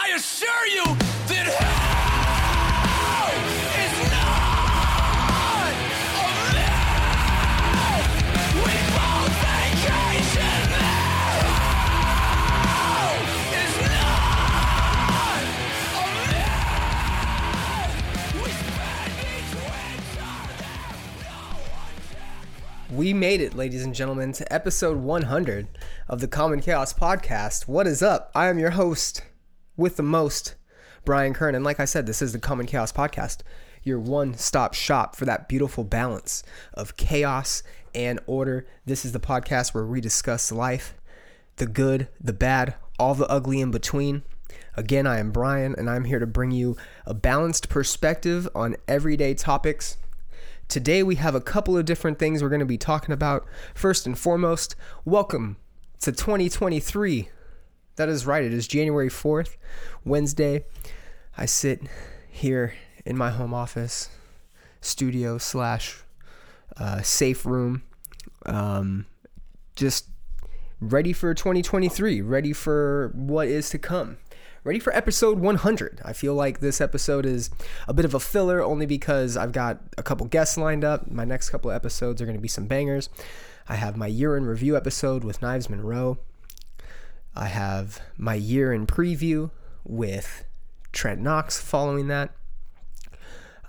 I assure you that hell is not a myth. We both vacation there. Hell is not a myth. We spend each winter there. No We made it, ladies and gentlemen, to episode 100 of the Common Chaos podcast. What is up? I am your host with the most, Brian Kern. And like I said, this is the Common Chaos podcast, your one stop shop for that beautiful balance of chaos and order. This is the podcast where we discuss life, the good, the bad, all the ugly in between. Again, I am Brian, and I'm here to bring you a balanced perspective on everyday topics. Today, we have a couple of different things we're going to be talking about. First and foremost, welcome to 2023. That is right, it is January 4th, Wednesday. I sit here in my home office, studio slash uh, safe room, um, just ready for 2023, ready for what is to come. Ready for episode 100. I feel like this episode is a bit of a filler only because I've got a couple guests lined up. My next couple of episodes are going to be some bangers. I have my year in review episode with Knives Monroe. I have my year in preview with Trent Knox following that.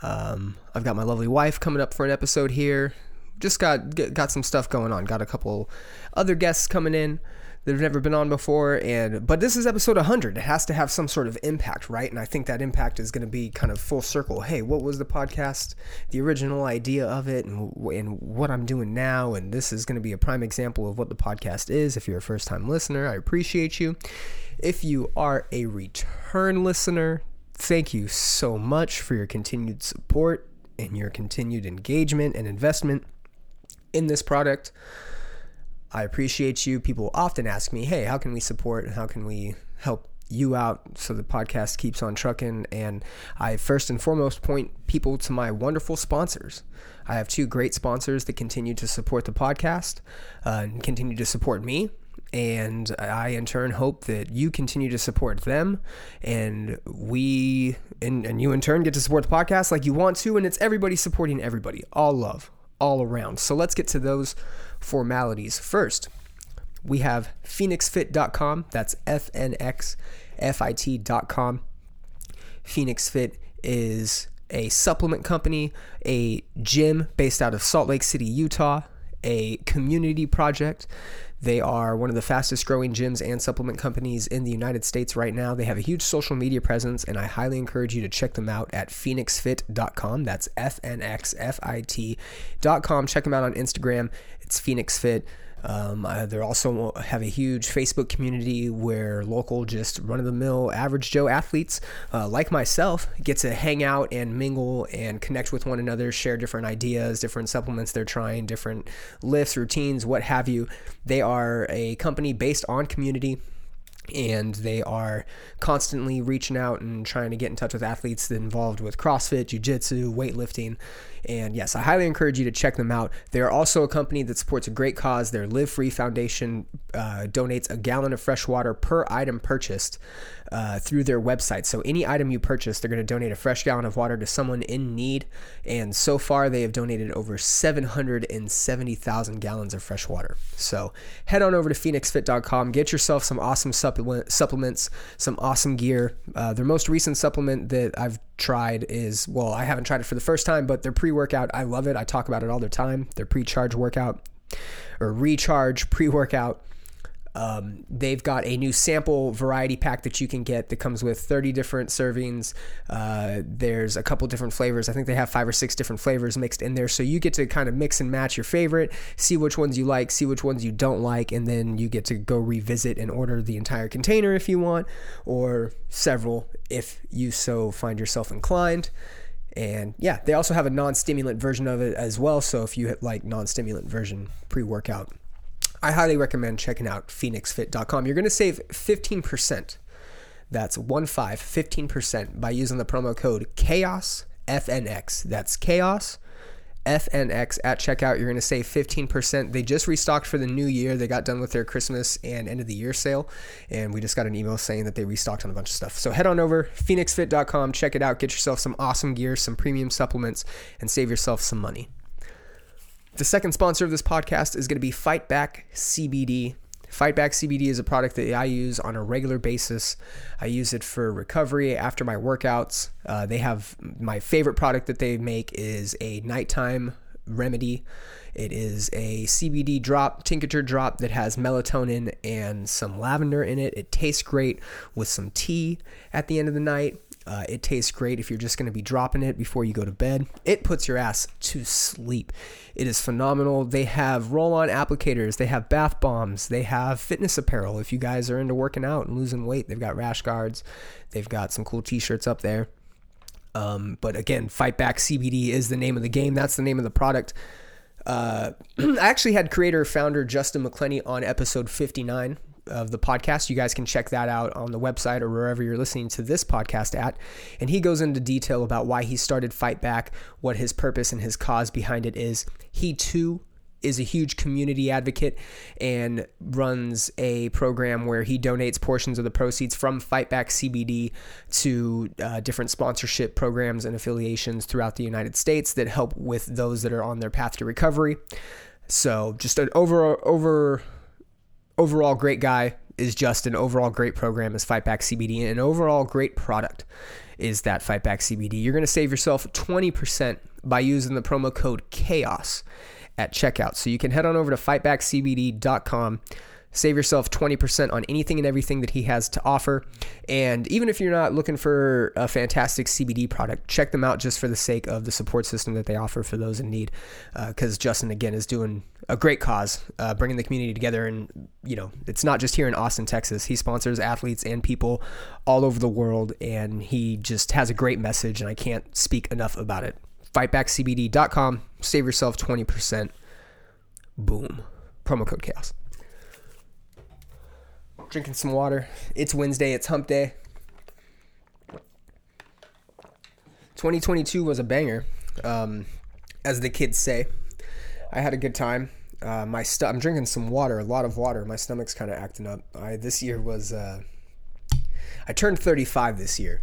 Um, I've got my lovely wife coming up for an episode here. Just got got some stuff going on. Got a couple other guests coming in that have never been on before, and but this is episode 100. It has to have some sort of impact, right? And I think that impact is going to be kind of full circle. Hey, what was the podcast? The original idea of it, and, and what I'm doing now, and this is going to be a prime example of what the podcast is. If you're a first time listener, I appreciate you. If you are a return listener, thank you so much for your continued support and your continued engagement and investment in this product. I appreciate you. People often ask me, hey, how can we support? How can we help you out so the podcast keeps on trucking? And I first and foremost point people to my wonderful sponsors. I have two great sponsors that continue to support the podcast uh, and continue to support me. And I, in turn, hope that you continue to support them, and we, and, and you, in turn, get to support the podcast like you want to. And it's everybody supporting everybody, all love, all around. So let's get to those formalities first. We have phoenixfit.com. That's F N X F I T.com. Phoenix Fit is a supplement company, a gym based out of Salt Lake City, Utah, a community project. They are one of the fastest growing gyms and supplement companies in the United States right now. They have a huge social media presence, and I highly encourage you to check them out at phoenixfit.com. That's F N X F I T.com. Check them out on Instagram. It's Phoenix Fit. Um, uh, they also have a huge Facebook community where local, just run of the mill, average Joe athletes uh, like myself get to hang out and mingle and connect with one another, share different ideas, different supplements they're trying, different lifts, routines, what have you. They are a company based on community and they are constantly reaching out and trying to get in touch with athletes that involved with CrossFit, Jiu-Jitsu, weightlifting. And yes, I highly encourage you to check them out. They are also a company that supports a great cause. Their Live Free Foundation uh, donates a gallon of fresh water per item purchased uh, through their website. So any item you purchase, they're going to donate a fresh gallon of water to someone in need. And so far, they have donated over 770,000 gallons of fresh water. So head on over to phoenixfit.com, get yourself some awesome supplement, supplements, some awesome gear. Uh, their most recent supplement that I've tried is well, I haven't tried it for the first time, but their pre workout, I love it. I talk about it all the time. Their pre charge workout or recharge pre workout. Um, they've got a new sample variety pack that you can get that comes with 30 different servings. Uh, there's a couple different flavors. I think they have five or six different flavors mixed in there. So you get to kind of mix and match your favorite, see which ones you like, see which ones you don't like, and then you get to go revisit and order the entire container if you want, or several if you so find yourself inclined. And yeah, they also have a non stimulant version of it as well. So if you like non stimulant version pre workout, I highly recommend checking out phoenixfit.com. You're going to save 15%. That's 1 5, 15% by using the promo code CHAOS FNX. That's CHAOS FNX at checkout. You're going to save 15%. They just restocked for the new year. They got done with their Christmas and end of the year sale. And we just got an email saying that they restocked on a bunch of stuff. So head on over, phoenixfit.com, check it out, get yourself some awesome gear, some premium supplements, and save yourself some money. The second sponsor of this podcast is going to be Fight Back CBD. Fight Back CBD is a product that I use on a regular basis. I use it for recovery after my workouts. Uh, they have my favorite product that they make is a nighttime remedy. It is a CBD drop, tincture drop that has melatonin and some lavender in it. It tastes great with some tea at the end of the night. Uh, it tastes great if you're just going to be dropping it before you go to bed. It puts your ass to sleep. It is phenomenal. They have roll on applicators, they have bath bombs, they have fitness apparel. If you guys are into working out and losing weight, they've got rash guards, they've got some cool t shirts up there. Um, but again, Fight Back CBD is the name of the game. That's the name of the product. Uh, I actually had creator founder Justin McClenny on episode 59 of the podcast. You guys can check that out on the website or wherever you're listening to this podcast at. And he goes into detail about why he started Fight Back, what his purpose and his cause behind it is. He too is a huge community advocate and runs a program where he donates portions of the proceeds from Fight Back CBD to uh, different sponsorship programs and affiliations throughout the United States that help with those that are on their path to recovery. So, just an over over overall great guy is just an overall great program is Fight Back CBD and an overall great product is that Fight Back CBD. You're going to save yourself 20% by using the promo code CHAOS at checkout. So you can head on over to fightbackcbd.com Save yourself 20% on anything and everything that he has to offer. And even if you're not looking for a fantastic CBD product, check them out just for the sake of the support system that they offer for those in need. Because uh, Justin, again, is doing a great cause, uh, bringing the community together. And, you know, it's not just here in Austin, Texas. He sponsors athletes and people all over the world. And he just has a great message, and I can't speak enough about it. FightbackCBD.com. Save yourself 20%. Boom. Promo code chaos drinking some water. It's Wednesday, it's hump day. 2022 was a banger, um, as the kids say. I had a good time. Uh, my st- I'm drinking some water, a lot of water. My stomach's kind of acting up. I this year was uh, I turned 35 this year,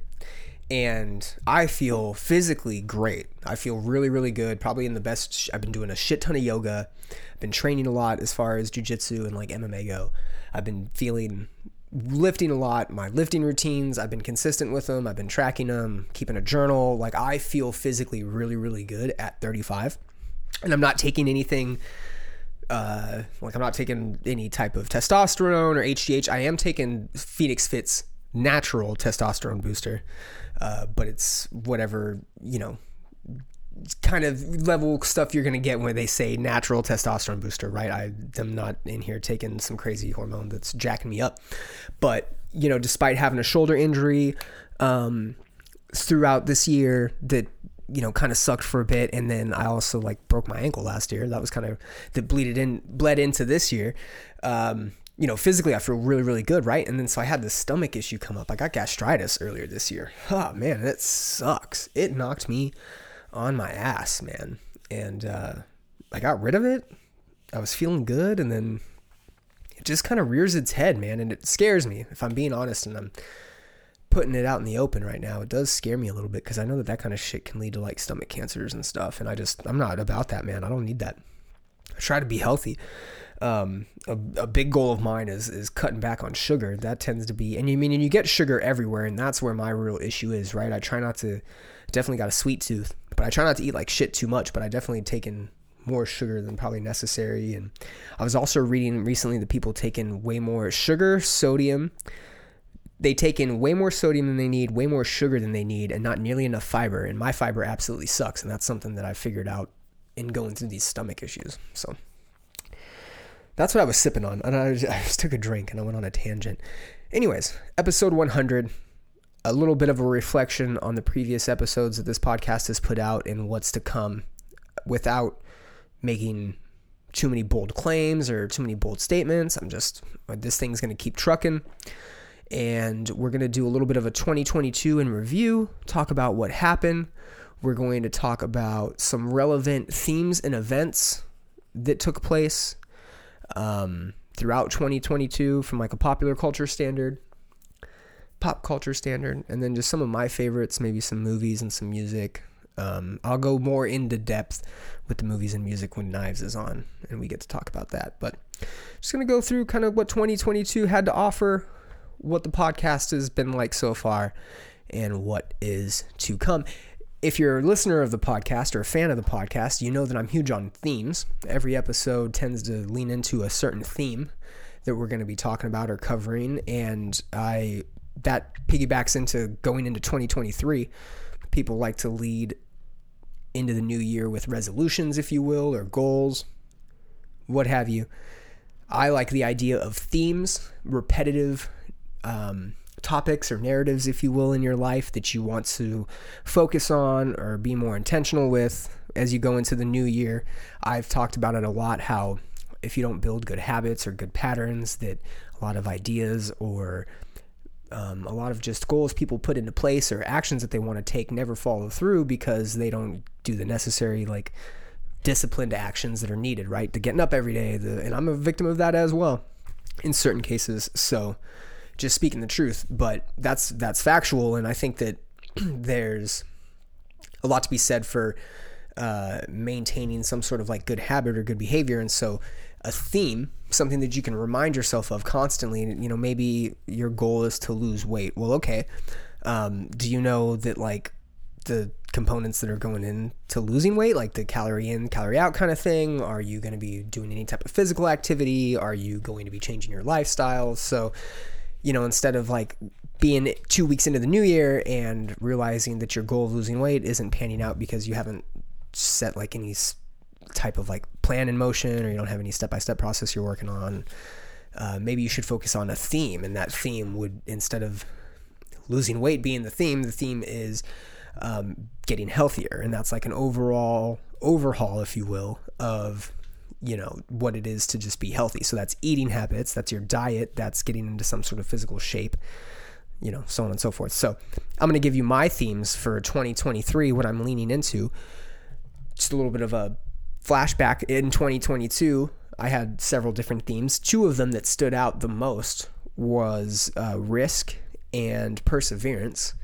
and I feel physically great. I feel really, really good. Probably in the best. Sh- I've been doing a shit ton of yoga. I've been training a lot as far as jujitsu and like MMA go. I've been feeling lifting a lot. My lifting routines, I've been consistent with them. I've been tracking them, keeping a journal. Like I feel physically really, really good at 35, and I'm not taking anything. Uh, like I'm not taking any type of testosterone or HGH. I am taking Phoenix Fit's natural testosterone booster, uh, but it's whatever you know kind of level stuff you're going to get when they say natural testosterone booster, right? I am not in here taking some crazy hormone that's jacking me up. But, you know, despite having a shoulder injury um, throughout this year that, you know, kind of sucked for a bit. And then I also like broke my ankle last year. That was kind of, that bleeded in, bled into this year. Um, you know, physically I feel really, really good, right? And then so I had this stomach issue come up. I got gastritis earlier this year. Oh man, it sucks. It knocked me on my ass, man. And uh, I got rid of it. I was feeling good, and then it just kind of rears its head, man. And it scares me, if I'm being honest. And I'm putting it out in the open right now. It does scare me a little bit because I know that that kind of shit can lead to like stomach cancers and stuff. And I just, I'm not about that, man. I don't need that. I try to be healthy. Um, a, a big goal of mine is is cutting back on sugar. That tends to be, and you mean, and you get sugar everywhere, and that's where my real issue is, right? I try not to. Definitely got a sweet tooth, but I try not to eat like shit too much. But I definitely taken more sugar than probably necessary. And I was also reading recently that people taking way more sugar, sodium. They take in way more sodium than they need, way more sugar than they need, and not nearly enough fiber. And my fiber absolutely sucks, and that's something that I figured out in going through these stomach issues. So that's what I was sipping on, and I just, I just took a drink and I went on a tangent. Anyways, episode 100 a little bit of a reflection on the previous episodes that this podcast has put out and what's to come without making too many bold claims or too many bold statements. I'm just, this thing's going to keep trucking. And we're going to do a little bit of a 2022 in review, talk about what happened. We're We're going to talk about some relevant themes and events that took place um, throughout 2022 from like a popular culture standard, pop culture standard, and then just some of my favorites, maybe some movies and some music. Um, I'll go more into depth with the movies and music when Knives is on, and we get to talk about that. But just gonna go through kind of what 2022 had to offer, what the podcast has been like so far, and what is to come. If you're a listener of the podcast or a fan of the podcast, you know that I'm huge on themes. Every episode tends to lean into a certain theme that we're going to be talking about or covering, and I that piggybacks into going into 2023. People like to lead into the new year with resolutions, if you will, or goals, what have you. I like the idea of themes, repetitive um, topics or narratives, if you will, in your life that you want to focus on or be more intentional with as you go into the new year. I've talked about it a lot how if you don't build good habits or good patterns, that a lot of ideas or um, a lot of just goals people put into place or actions that they want to take never follow through because they don't do the necessary like disciplined actions that are needed right to getting up every day the, and i'm a victim of that as well in certain cases so just speaking the truth but that's that's factual. And i think that there's a lot to be said for uh, maintaining some sort of like good habit or good behavior. And so a theme something that you can remind yourself of constantly you know maybe your goal is to lose weight. Well okay um, do you know that like the components that are going into losing weight like the calorie in calorie out kind of thing are you going to be doing any type of physical activity? Are you going to be changing your lifestyle? So you know instead of like being two weeks into the new year and realizing that your goal of losing weight isn't panning out because you haven't set like any type of like plan in motion or you don't have any step-by-step process you're working on uh, maybe you should focus on a theme and that theme would instead of losing weight being the theme the theme is um, getting healthier. And that's like an overall overhaul if you will of you know what it is to just be healthy. So that's eating habits that's your diet that's getting into some sort of physical shape you know so on and so forth. So i'm going to give you my themes for 2023 what i'm leaning into. Just a little bit of a flashback. In 2022 i had several different themes. Two of them that stood out the most was uh, risk and perseverance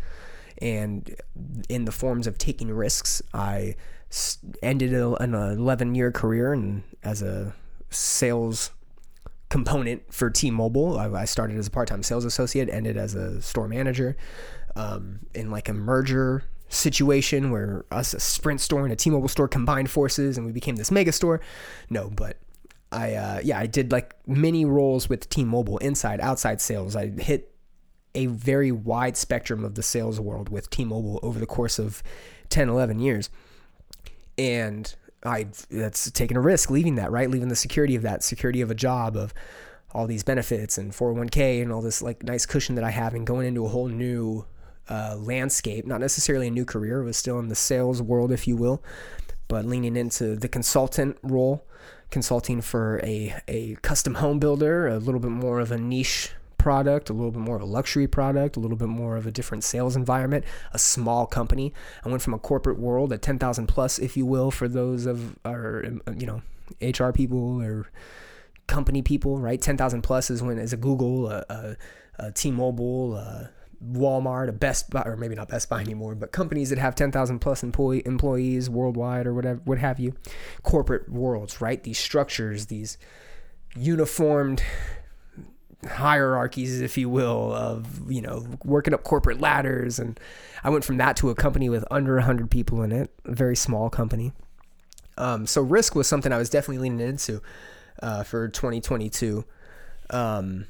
and in the forms of taking risks I ended an 11 year career and as a sales component for T-Mobile. I, started as a part-time sales associate, ended as a store manager um, in like a merger situation where us a Sprint store and a T-Mobile store combined forces and we became this mega store. No, but I uh, yeah I did like many roles with T-Mobile inside outside sales. I hit a very wide spectrum of the sales world with T-Mobile over the course of 10 11 years. And I that's taking a risk leaving that right? Leaving the security of that security of a job of all these benefits and 401k and all this like nice cushion that I have and going into a whole new uh, landscape not necessarily a new career was still in the sales world if you will but leaning into the consultant role consulting for a, a custom home builder a little bit more of a niche product, a little bit more of a luxury product, a little bit more of a different sales environment, a small company. I went from a corporate world at 10,000 plus, if you will, for those of our, um, you know, HR people or company people, right? 10,000 plus is when, as a Google, a, a, a T-Mobile, a Walmart, a Best Buy, or maybe not Best Buy anymore, but companies that have 10,000 plus employee, employees worldwide or whatever, what have you, corporate worlds, right? These structures, these uniformed hierarchies, if you will, of you know working up corporate ladders, and I went from that to a company with under hundred people in it, a very small company. Um, so risk was something I was definitely leaning into uh, for 2022. Um,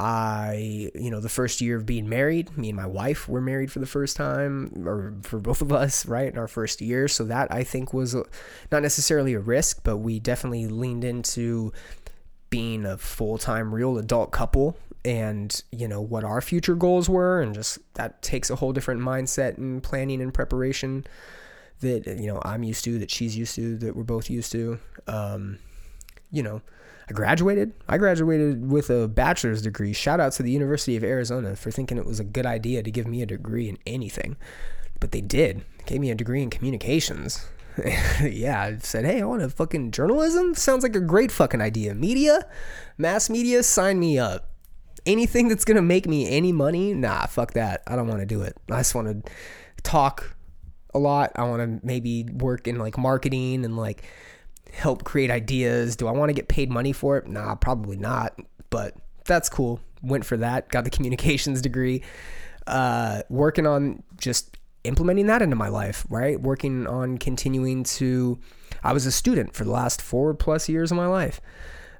I, you know, the first year of being married, me and my wife were married for the first time, or for both of us, right, in our first year. So that I think was not necessarily a risk, but we definitely leaned into being a full time real adult couple and, you know, what our future goals were. And just that takes a whole different mindset and planning and preparation that, you know, I'm used to, that she's used to, that we're both used to. Um, you know, I graduated. I graduated with a bachelor's degree. Shout out to the University of Arizona for thinking it was a good idea to give me a degree in anything. but they did. Gave me a degree in communications. yeah, I said, hey, I want to fucking journalism. Sounds like a great fucking idea. Media, mass media, sign me up. Anything that's gonna make me any money, nah, fuck that. I don't want to do it. I just want to talk a lot. I want to maybe work in like marketing and like help create ideas. Do I want to get paid money for it? Nah, probably not. But that's cool. Went for that. Got the communications degree. Uh, working on just implementing that into my life, right? Working on continuing to. I was a student for the last four plus years of my life.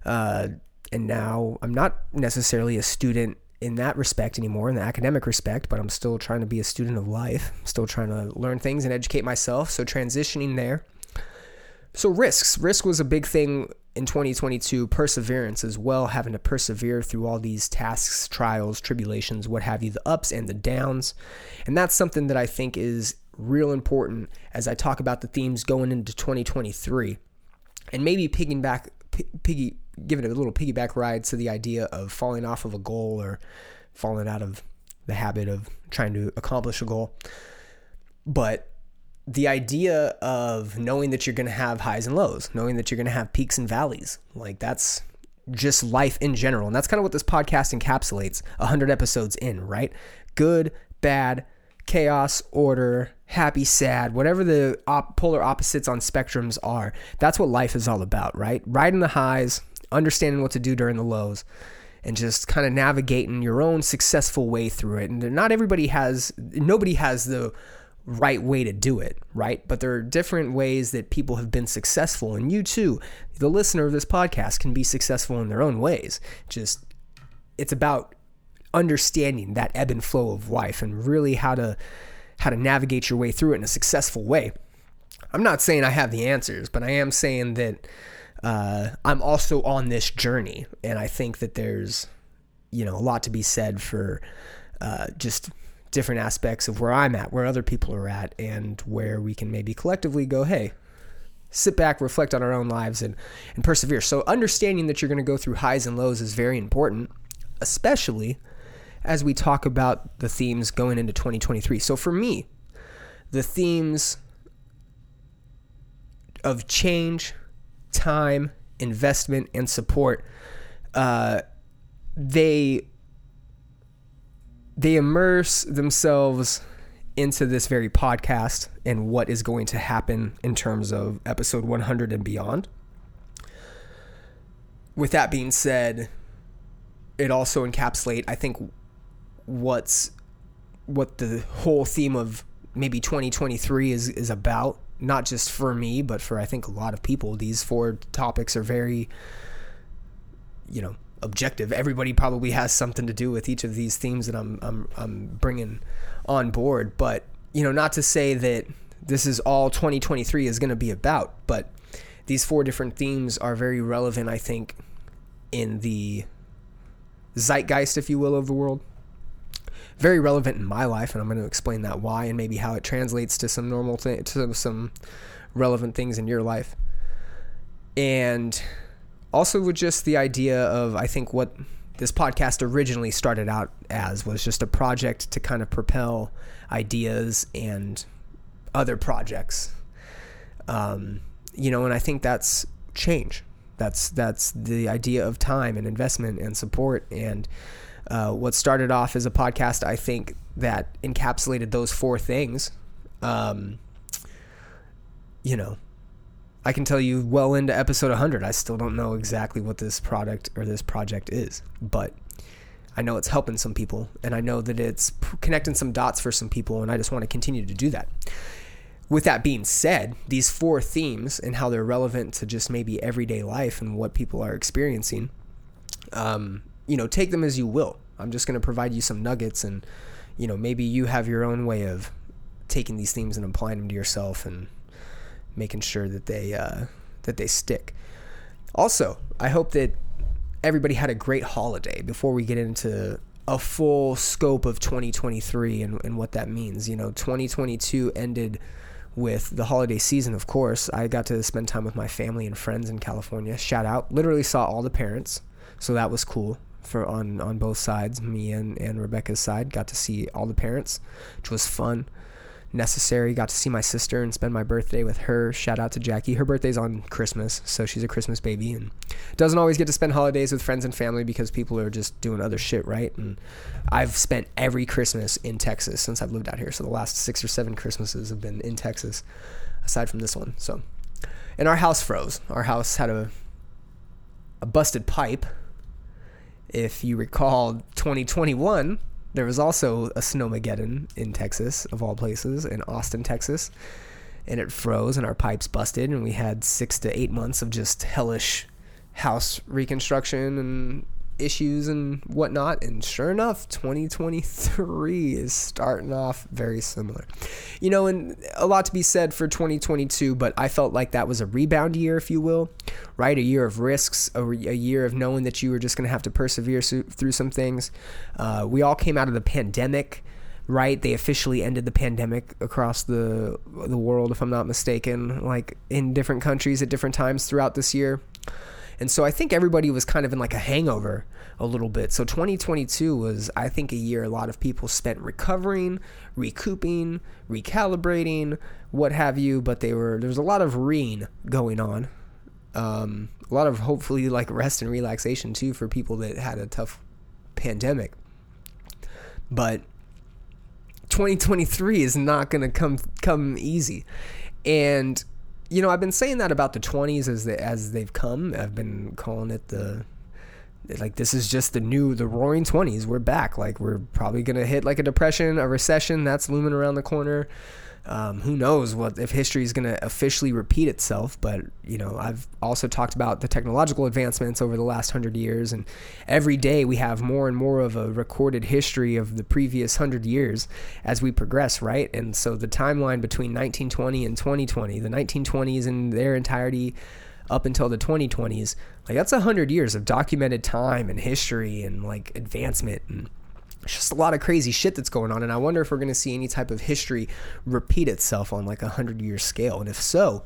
Uh, and now I'm not necessarily a student in that respect anymore, in the academic respect, but I'm still trying to be a student of life, still trying to learn things and educate myself. So transitioning there. So risks. Risk was a big thing in 2022. Perseverance as well, having to persevere through all these tasks, trials, tribulations, what have you, the ups and the downs. And that's something that I think is real important as I talk about the themes going into 2023. And maybe picking back, piggy, giving a little piggyback ride to the idea of falling off of a goal or falling out of the habit of trying to accomplish a goal. But the idea of knowing that you're going to have highs and lows, knowing that you're going to have peaks and valleys, like that's just life in general. And that's kind of what this podcast encapsulates 100 episodes in, right? Good, bad, chaos, order, happy, sad, whatever the op- polar opposites on spectrums are. That's what life is all about, right? Riding the highs, understanding what to do during the lows and just kind of navigating your own successful way through it. And not everybody has, nobody has the right way to do it, right? But there are different ways that people have been successful. And you too, the listener of this podcast, can be successful in their own ways. Just, it's about understanding that ebb and flow of life and really how to how to navigate your way through it in a successful way. I'm not saying I have the answers, but I am saying that uh, I'm also on this journey, and I think that there's, you know, a lot to be said for uh, just different aspects of where I'm at, where other people are at, and where we can maybe collectively go, hey, sit back, reflect on our own lives, and and persevere. So understanding that you're going to go through highs and lows is very important, especially as we talk about the themes going into 2023. So for me, the themes of change, time, investment, and support, uh, they they immerse themselves into this very podcast and what is going to happen in terms of episode 100 and beyond. With that being said, it also encapsulate I think what's what the whole theme of maybe 2023 is is about not just for me but for I think a lot of people these four topics are very you know objective. Everybody probably has something to do with each of these themes that I'm I'm I'm bringing on board. But you know not to say that this is all 2023 is going to be about but these four different themes are very relevant I think in the zeitgeist if you will of the world. Very relevant in my life, and I'm going to explain that why and maybe how it translates to some normal to some relevant things in your life. And also with just the idea of, I think what this podcast originally started out as was just a project to kind of propel ideas and other projects. Um, you know, and I think that's change. That's that's the idea of time and investment and support and uh, what started off as a podcast, I think that encapsulated those four things. Um, you know, I can tell you well into episode 100, I still don't know exactly what this product or this project is, but I know it's helping some people, and I know that it's connecting some dots for some people, and I just want to continue to do that. With that being said, these four themes and how they're relevant to just maybe everyday life and what people are experiencing, um, you know, take them as you will. I'm just going to provide you some nuggets and, you know, maybe you have your own way of taking these themes and applying them to yourself and making sure that they, uh, that they stick. Also, I hope that everybody had a great holiday before we get into a full scope of 2023 and, and what that means. You know, 2022 ended with the holiday season, of course. I got to spend time with my family and friends in California. Shout out. Literally saw all the parents. So that was cool for on on both sides, me and and Rebecca's side. Got to see all the parents, which was fun. Necessary. Got to see my sister and spend my birthday with her. Shout out to Jackie. Her birthday's on Christmas, so she's a Christmas baby and doesn't always get to spend holidays with friends and family because people are just doing other shit, right? And I've spent every Christmas in Texas since I've lived out here. So the last six or seven Christmases have been in Texas, aside from this one. So, and our house froze. Our house had a a busted pipe. If you recall, 2021 there was also a snowmageddon in Texas, of all places, in Austin, Texas, and it froze and our pipes busted, and we had six to eight months of just hellish house reconstruction and issues and whatnot. And sure enough, 2023 is starting off very similar. You know, and a lot to be said for 2022, but I felt like that was a rebound year, if you will, right? A year of risks, a, re- a year of knowing that you were just going to have to persevere through some things. Uh, we all came out of the pandemic right? They officially ended the pandemic across the the world, if I'm not mistaken, like in different countries at different times throughout this year. And so I think everybody was kind of in like a hangover a little bit. So 2022 was, I think, a year a lot of people spent recovering, recouping, recalibrating, what have you. But they were there was a lot of rein going on. Um, a lot of hopefully like rest and relaxation too for people that had a tough pandemic. But 2023 is not going to come come easy. And you know, I've been saying that about the 20s as they as they've come. I've been calling it the like this is just the new the roaring 20s. We're back. Like we're probably going to hit like a depression, a recession that's looming around the corner. Um, who knows what if history is going to officially repeat itself? But you know, I've also talked about the technological advancements over the last hundred years, and every day we have more and more of a recorded history of the previous hundred years as we progress, right? And so the timeline between 1920 and 2020, the 1920s in their entirety up until the 2020s, like that's a hundred years of documented time and history and like advancement and it's just a lot of crazy shit that's going on and i wonder if we're going to see any type of history repeat itself on like a hundred year scale and if so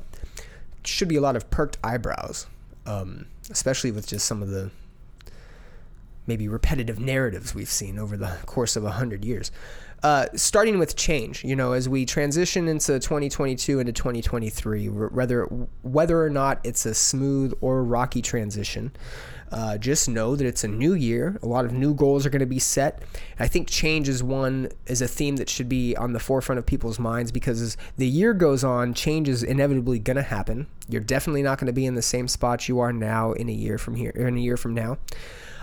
should be a lot of perked eyebrows um, especially with just some of the maybe repetitive narratives we've seen over the course of a hundred years uh, starting with change, you know, as we transition into 2022 into 2023, whether whether or not it's a smooth or rocky transition, uh, just know that it's a new year. A lot of new goals are going to be set. I think change is one is a theme that should be on the forefront of people's minds because as the year goes on, change is inevitably going to happen. You're definitely not going to be in the same spot you are now in a year from here, in a year from now.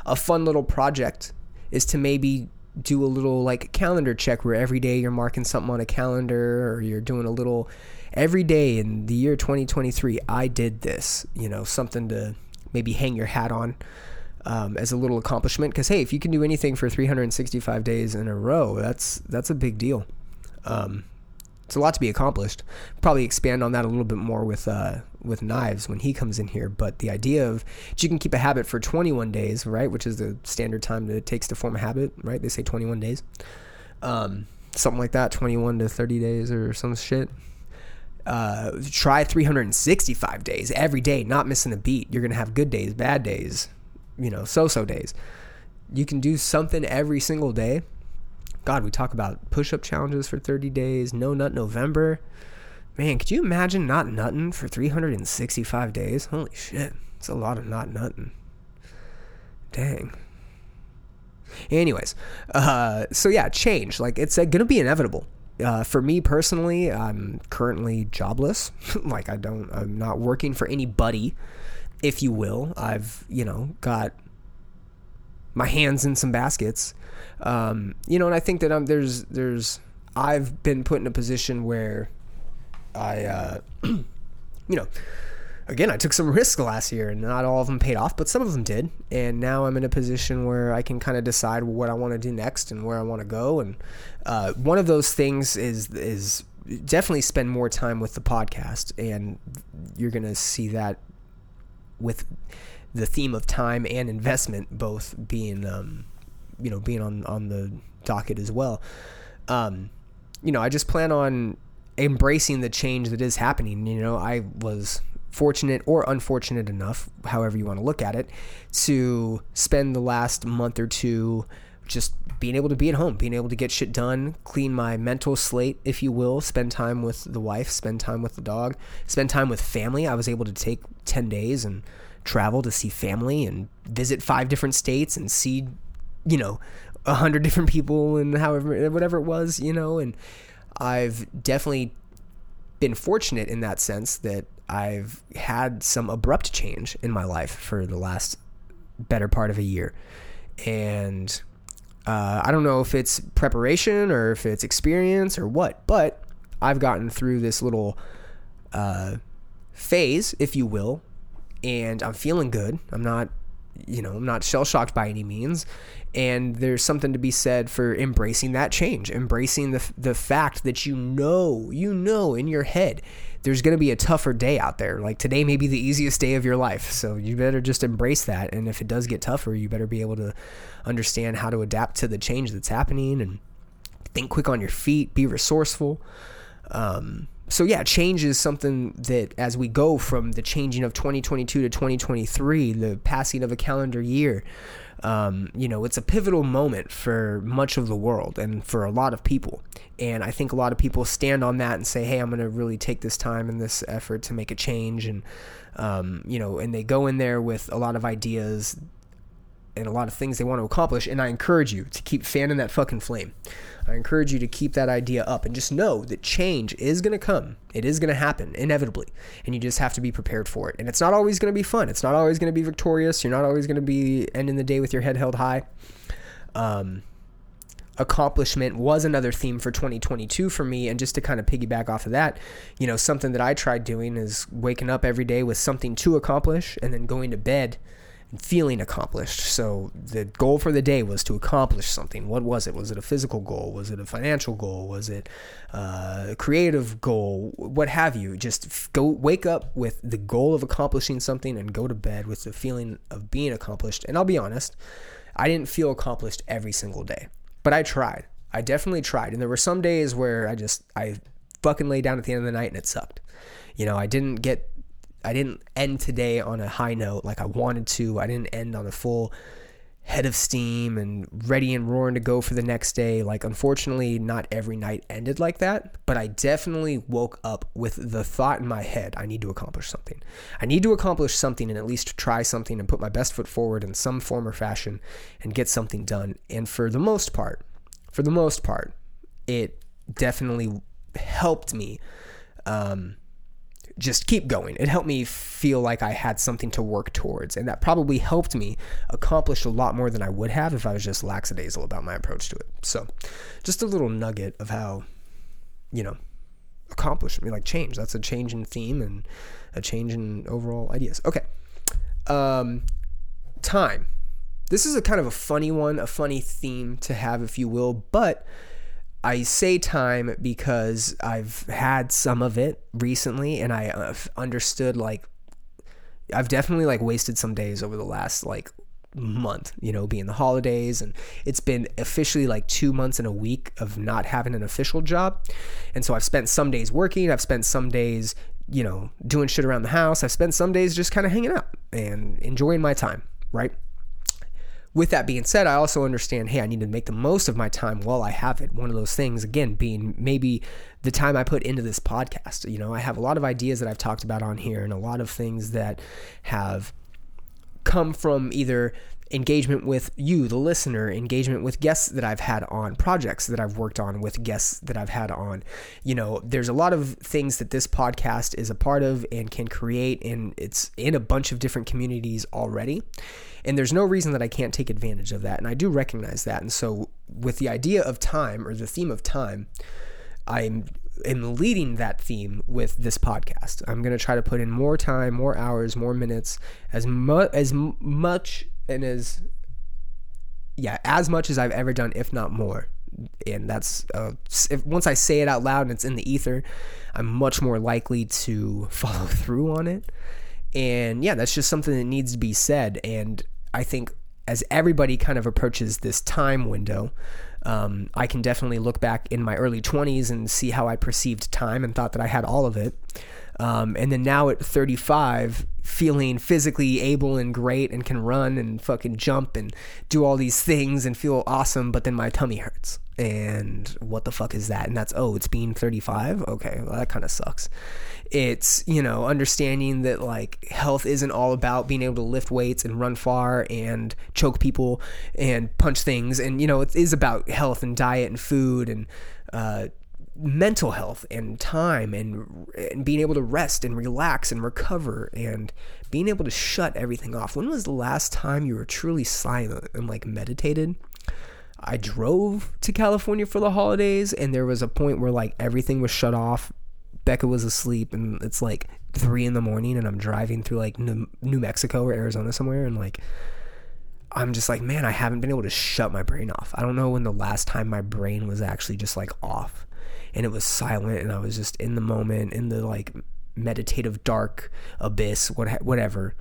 A fun little project is to maybe do a little like calendar check where every day you're marking something on a calendar or you're doing a little every day in the year 2023 I did this, you know, something to maybe hang your hat on um, as a little accomplishment because hey, if you can do anything for 365 days in a row, that's that's a big deal. Um, it's a lot to be accomplished. Probably expand on that a little bit more with uh, with knives when he comes in here. But the idea of you can keep a habit for 21 days, right, which is the standard time that it takes to form a habit, right? They say 21 days, um, something like that, 21 to 30 days or some shit. Uh, try 365 days every day, not missing a beat. You're gonna have good days, bad days, you know, so-so days. You can do something every single day God, we talk about push up challenges for 30 days, no nut November. Man, could you imagine not nutting for 365 days? Holy shit. It's a lot of not nutting. Dang. Anyways, uh, so yeah, change. Like, it's uh, going to be inevitable. Uh, for me personally, I'm currently jobless. like, I don't, I'm not working for anybody, if you will. I've, you know, got my hands in some baskets um, you know, and I think that I'm, there's there's I've been put in a position where I, uh, you know, again I took some risks last year, and not all of them paid off, but some of them did, and now I'm in a position where I can kind of decide what I want to do next and where I want to go, and uh, one of those things is is definitely spend more time with the podcast, and you're gonna see that with the theme of time and investment both being um, you know being on on the docket as well. Um, you know, I just plan on embracing the change that is happening. You know, I was fortunate or unfortunate enough, however you want to look at it, to spend the last month or two just being able to be at home, being able to get shit done, clean my mental slate, if you will, spend time with the wife, spend time with the dog, spend time with family. I was able to take 10 days and travel to see family and visit five different states and see, you know, a hundred different people and however, whatever it was, you know, and I've definitely been fortunate in that sense that I've had some abrupt change in my life for the last better part of a year. And uh, I don't know if it's preparation or if it's experience or what, but I've gotten through this little uh, phase, if you will, and I'm feeling good. I'm not, you know, I'm not shell shocked by any means. And there's something to be said for embracing that change, embracing the, the fact that you know, you know in your head there's going to be a tougher day out there. Like today may be the easiest day of your life. So you better just embrace that. And if it does get tougher, you better be able to understand how to adapt to the change that's happening and think quick on your feet, be resourceful. Um, so yeah, change is something that as we go from the changing of 2022 to 2023, the passing of a calendar year, um, you know, it's a pivotal moment for much of the world and for a lot of people. And I think a lot of people stand on that and say, hey, I'm going to really take this time and this effort to make a change. And, um, you know, and they go in there with a lot of ideas and a lot of things they want to accomplish. And I encourage you to keep fanning that fucking flame. I encourage you to keep that idea up and just know that change is going to come. It is going to happen inevitably. And you just have to be prepared for it. And it's not always going to be fun. It's not always going to be victorious. You're not always going to be ending the day with your head held high. Um, accomplishment was another theme for 2022 for me. And just to kind of piggyback off of that, you know, something that I tried doing is waking up every day with something to accomplish and then going to bed and feeling accomplished. So the goal for the day was to accomplish something. What was it? Was it a physical goal? Was it a financial goal? Was it uh, a creative goal? What have you? Just go wake up with the goal of accomplishing something and go to bed with the feeling of being accomplished. And I'll be honest, I didn't feel accomplished every single day, but I tried. I definitely tried. And there were some days where I just I fucking lay down at the end of the night and it sucked. You know, I didn't get I didn't end today on a high note like I wanted to. I didn't end on a full head of steam and ready and roaring to go for the next day. Like, unfortunately, not every night ended like that, but I definitely woke up with the thought in my head I need to accomplish something. I need to accomplish something and at least try something and put my best foot forward in some form or fashion and get something done. And for the most part, for the most part, it definitely helped me. Um, just keep going. It helped me feel like I had something to work towards. And that probably helped me accomplish a lot more than I would have if I was just lackadaisical about my approach to it. So, just a little nugget of how, you know, accomplish, I mean, like change. That's a change in theme and a change in overall ideas. Okay. Um, time. This is a kind of a funny one, a funny theme to have, if you will, but I say time because I've had some of it recently and I uh, have understood like I've definitely like wasted some days over the last like month, you know, being the holidays and it's been officially like 2 months and a week of not having an official job. And so I've spent some days working, I've spent some days, you know, doing shit around the house. I've spent some days just kind of hanging out and enjoying my time, right? With that being said, I also understand, hey, I need to make the most of my time while I have it. One of those things, again, being maybe the time I put into this podcast. You know, I have a lot of ideas that I've talked about on here and a lot of things that have come from either engagement with you, the listener, engagement with guests that I've had on, projects that I've worked on with guests that I've had on. You know, there's a lot of things that this podcast is a part of and can create, and it's in a bunch of different communities already. And there's no reason that I can't take advantage of that. And I do recognize that. And so, with the idea of time or the theme of time, I'm am leading that theme with this podcast. I'm going to try to put in more time, more hours, more minutes, as much as much and as yeah, as much as I've ever done, if not more. And that's uh, if, once I say it out loud and it's in the ether, I'm much more likely to follow through on it. And yeah, that's just something that needs to be said. And I think as everybody kind of approaches this time window, um, I can definitely look back in my early 20s and see how I perceived time and thought that I had all of it. Um, and then now at 35, feeling physically able and great and can run and fucking jump and do all these things and feel awesome, but then my tummy hurts. And what the fuck is that? And that's, oh, it's being 35? Okay, well, that kind of sucks. It's, you know, understanding that like health isn't all about being able to lift weights and run far and choke people and punch things. And, you know, it is about health and diet and food and, uh, mental health and time and and being able to rest and relax and recover and being able to shut everything off. When was the last time you were truly silent and like meditated? I drove to California for the holidays and there was a point where like everything was shut off. Becca was asleep and it's like three in the morning and I'm driving through like New Mexico or Arizona somewhere and like I'm just like, man, I haven't been able to shut my brain off. I don't know when the last time my brain was actually just like off and it was silent and I was just in the moment in the like meditative dark abyss what whatever.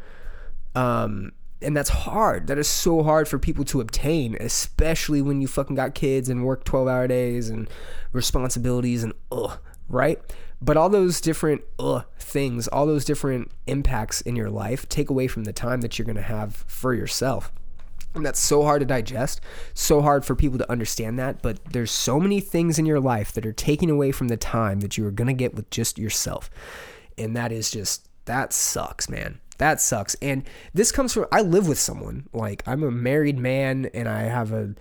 Um and that's hard. That is so hard for people to obtain especially when you fucking got kids and work 12 hour days and responsibilities and ugh right? But all those different ugh things all those different impacts in your life take away from the time that you're going to have for yourself and that's so hard to digest, so hard for people to understand that. But there's so many things in your life that are taking away from the time that you are going to get with just yourself. And that is just, that sucks, man. That sucks. And this comes from, I live with someone. Like, I'm a married man and I have a,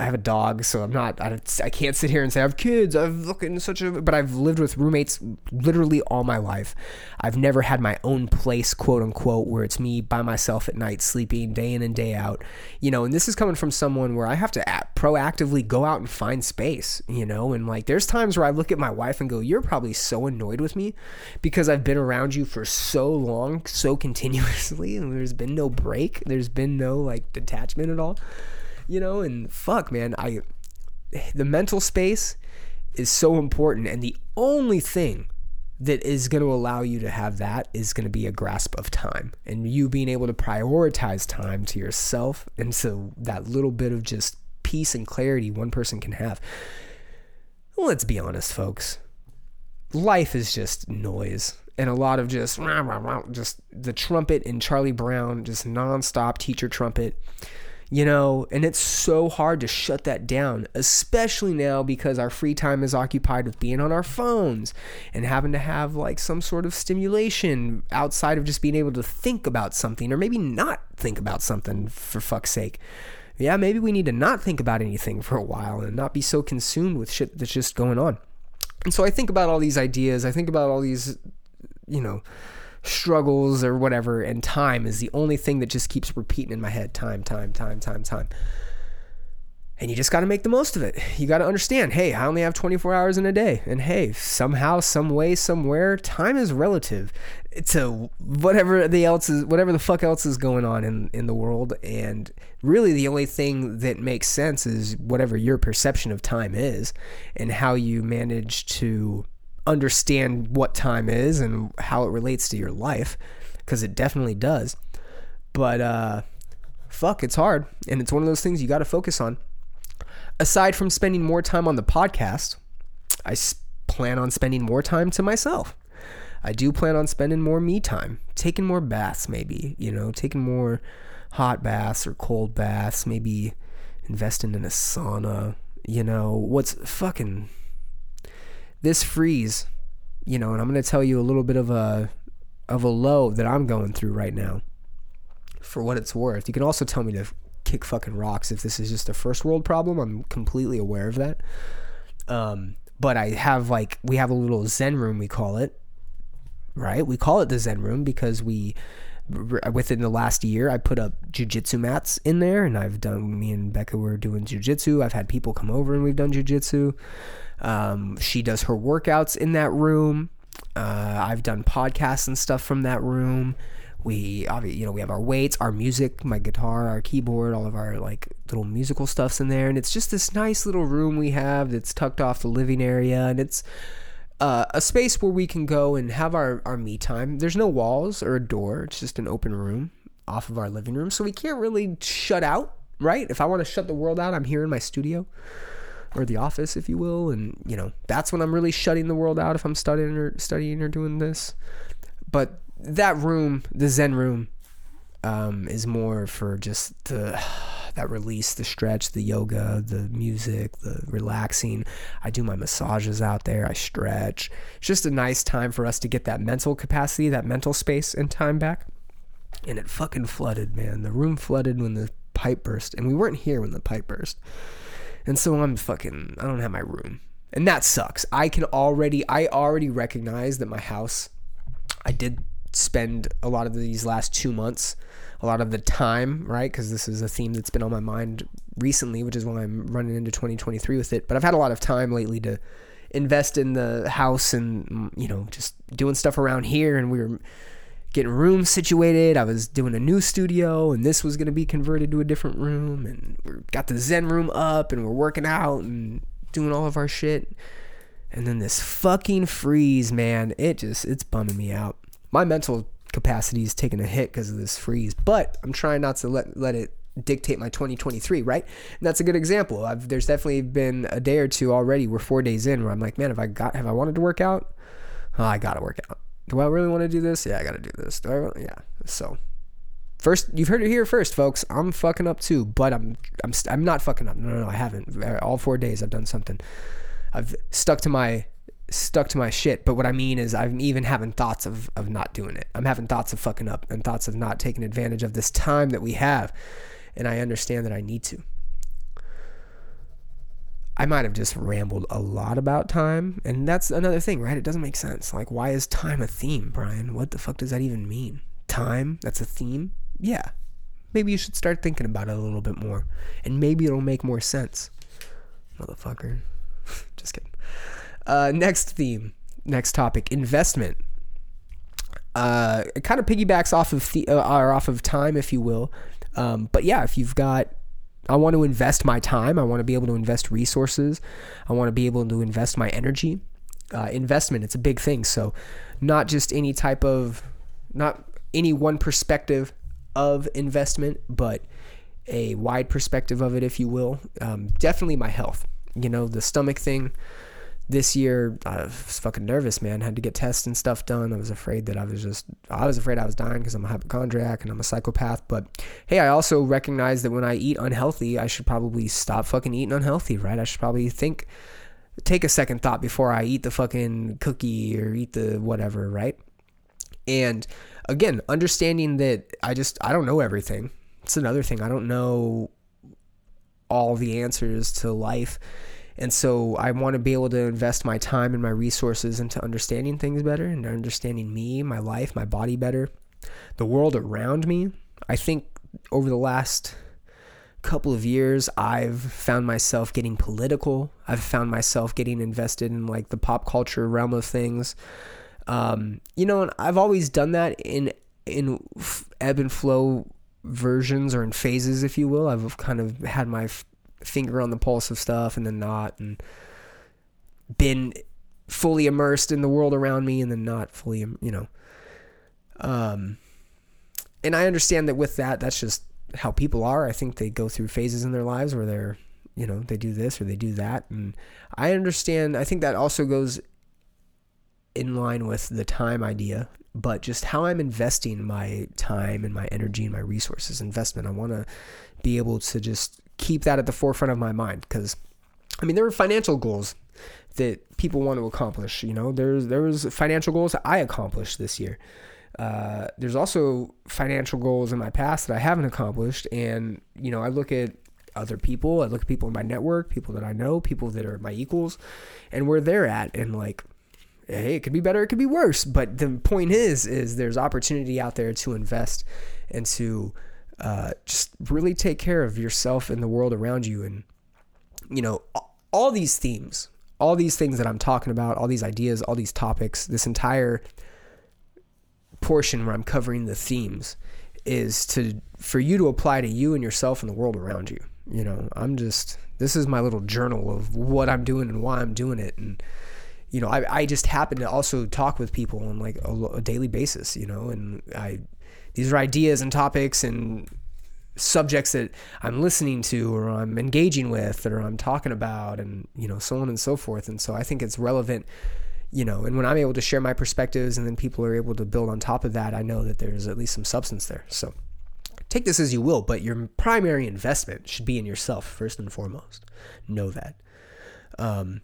I have a dog, so I'm not. I, I can't sit here and say I have kids. I've looked in such a. But I've lived with roommates literally all my life. I've never had my own place, quote unquote, where it's me by myself at night, sleeping day in and day out. You know, and this is coming from someone where I have to act, proactively go out and find space. You know, and like there's times where I look at my wife and go, "You're probably so annoyed with me because I've been around you for so long, so continuously, and there's been no break. There's been no like detachment at all." You know, and fuck, man, I the mental space is so important and the only thing that is going to allow you to have that is going to be a grasp of time and you being able to prioritize time to yourself and so that little bit of just peace and clarity one person can have. Let's be honest, folks. Life is just noise and a lot of just just the trumpet and Charlie Brown just nonstop teacher trumpet you know, and it's so hard to shut that down, especially now because our free time is occupied with being on our phones and having to have like some sort of stimulation outside of just being able to think about something or maybe not think about something for fuck's sake. Yeah, maybe we need to not think about anything for a while and not be so consumed with shit that's just going on. And so I think about all these ideas, I think about all these, you know, struggles or whatever, and time is the only thing that just keeps repeating in my head time, time, time, time, time. And you just got to make the most of it. You got to understand, hey, I only have 24 hours in a day. And hey, somehow, some way, somewhere, time is relative to whatever the else is, whatever the fuck else is going on in, in the world. And really, the only thing that makes sense is whatever your perception of time is and how you manage to understand what time is and how it relates to your life because it definitely does. But uh, fuck, it's hard. And it's one of those things you got to focus on. Aside from spending more time on the podcast, I plan on spending more time to myself. I do plan on spending more me time, taking more baths, maybe, you know, taking more hot baths or cold baths, maybe investing in a sauna, you know, what's fucking this freeze, you know, and I'm going to tell you a little bit of a of a low that I'm going through right now. For what it's worth, you can also tell me to kick fucking rocks if this is just a first world problem. I'm completely aware of that. Um, but I have like we have a little Zen room we call it, right? We call it the Zen room because we within the last year I put up jujitsu mats in there and I've done me and Becca were doing jujitsu. I've had people come over and we've done jujitsu. Um, she does her workouts in that room. Uh, I've done podcasts and stuff from that room. We, you know, we have our weights, our music, my guitar, our keyboard, all of our like little musical stuffs in there, and it's just this nice little room we have that's tucked off the living area, and it's uh, a space where we can go and have our our me time. There's no walls or a door; it's just an open room off of our living room, so we can't really shut out. Right? If I want to shut the world out, I'm here in my studio or the office, if you will, and you know that's when I'm really shutting the world out if I'm studying or studying or doing this. But that room, the Zen room, um, is more for just the that release, the stretch, the yoga, the music, the relaxing. I do my massages out there. I stretch. It's just a nice time for us to get that mental capacity, that mental space and time back. And it fucking flooded, man. The room flooded when the pipe burst, and we weren't here when the pipe burst. And so I'm fucking. I don't have my room, and that sucks. I can already. I already recognize that my house. I did spend a lot of these last two months, a lot of the time, right? Because this is a theme that's been on my mind recently, which is why I'm running into 2023 with it. But I've had a lot of time lately to invest in the house and, you know, just doing stuff around here. And we were getting rooms situated. I was doing a new studio, and this was going to be converted to a different room. And we got the Zen room up, and we're working out and doing all of our shit. And then this fucking freeze, man, it just, it's bumming me out my mental capacity is taking a hit because of this freeze, but I'm trying not to let let it dictate my 2023, right? And that's a good example. I've, there's definitely been a day or two already. We're four days in where I'm like, man, if I got, have I wanted to work out? Oh, I gotta work out. Do I really want to do this? Yeah, I gotta do this. Do I really? Yeah. So first, you've heard it here first, folks. I'm fucking up too, but I'm I'm I'm not fucking up. No, no, no, I haven't. Uh, all four days I've done something. I've stuck to my stuck to my shit. But what I mean is, I'm even having thoughts of, of not doing it. I'm having thoughts of fucking up and thoughts of not taking advantage of this time that we have. And I understand that I need to. I might have just rambled a lot about time. And that's another thing, right? It doesn't make sense. Like, why is time a theme, Brian? What the fuck does that even mean? Time? That's a theme? Yeah. Maybe you should start thinking about it a little bit more. And maybe it'll make more sense. Motherfucker. just kidding. Uh, next theme, next topic, investment. Uh, it kind of piggybacks off of the, uh, or off of time, if you will. Um, but yeah, if you've got, I want to invest my time. I want to be able to invest resources. I want to be able to invest my energy. Uh, investment, it's a big thing. So, not just any type of, not any one perspective of investment, but a wide perspective of it, if you will. Um, definitely my health. You know, the stomach thing this year I was fucking nervous, man. Had to get tests and stuff done. I was afraid that I was just I was afraid I was dying because I'm a hypochondriac and I'm a psychopath. But hey, I also recognize that when I eat unhealthy, I should probably stop fucking eating unhealthy, right? I should probably think take a second thought before I eat the fucking cookie or eat the whatever, right? And again, understanding that I just I don't know everything. It's another thing. I don't know all the answers to life and so I want to be able to invest my time and my resources into understanding things better and understanding me, my life, my body better, the world around me. I think over the last couple of years, I've found myself getting political. I've found myself getting invested in like the pop culture realm of things. Um, you know, and I've always done that in in ebb and flow versions or in phases, if you will. I've kind of had my finger on the pulse of stuff and then not and been fully immersed in the world around me and then not fully you know. Um and i understand that with that that's just how people are. I think they go through phases in their lives where they're you know they do this or they do that and i understand i think that also goes in line with the time idea but just how i'm investing my time and my energy and my resources investment. I want to be able to just keep that at the forefront of my mind because I mean there are financial goals that people want to accomplish. You know, there's there was financial goals that I accomplished this year. Uh, there's also financial goals in my past that I haven't accomplished, and you know I look at other people, I look at people in my network, people that I know, people that are my equals, and where they're at, and like, hey, it could be better, it could be worse, but the point is, is there's opportunity out there to invest and to uh, just really take care of yourself and the world around you. And, you know, all these themes, all these things that I'm talking about, all these ideas, all these topics, this entire portion where I'm covering the themes is to for you to apply to you and yourself and the world around you. You know, I'm just this is my little journal of what I'm doing and why I'm doing it and you know, I, I just happen to also talk with people on like a, a daily basis, you know, and I these are ideas and topics and subjects that I'm listening to or I'm engaging with or I'm talking about and you know so on and so forth and so I think it's relevant you know, and when I'm able to share my perspectives and then people are able to build on top of that, I know that there's at least some substance there. So take this as you will, but your primary investment should be in yourself first and foremost. Know that. Um,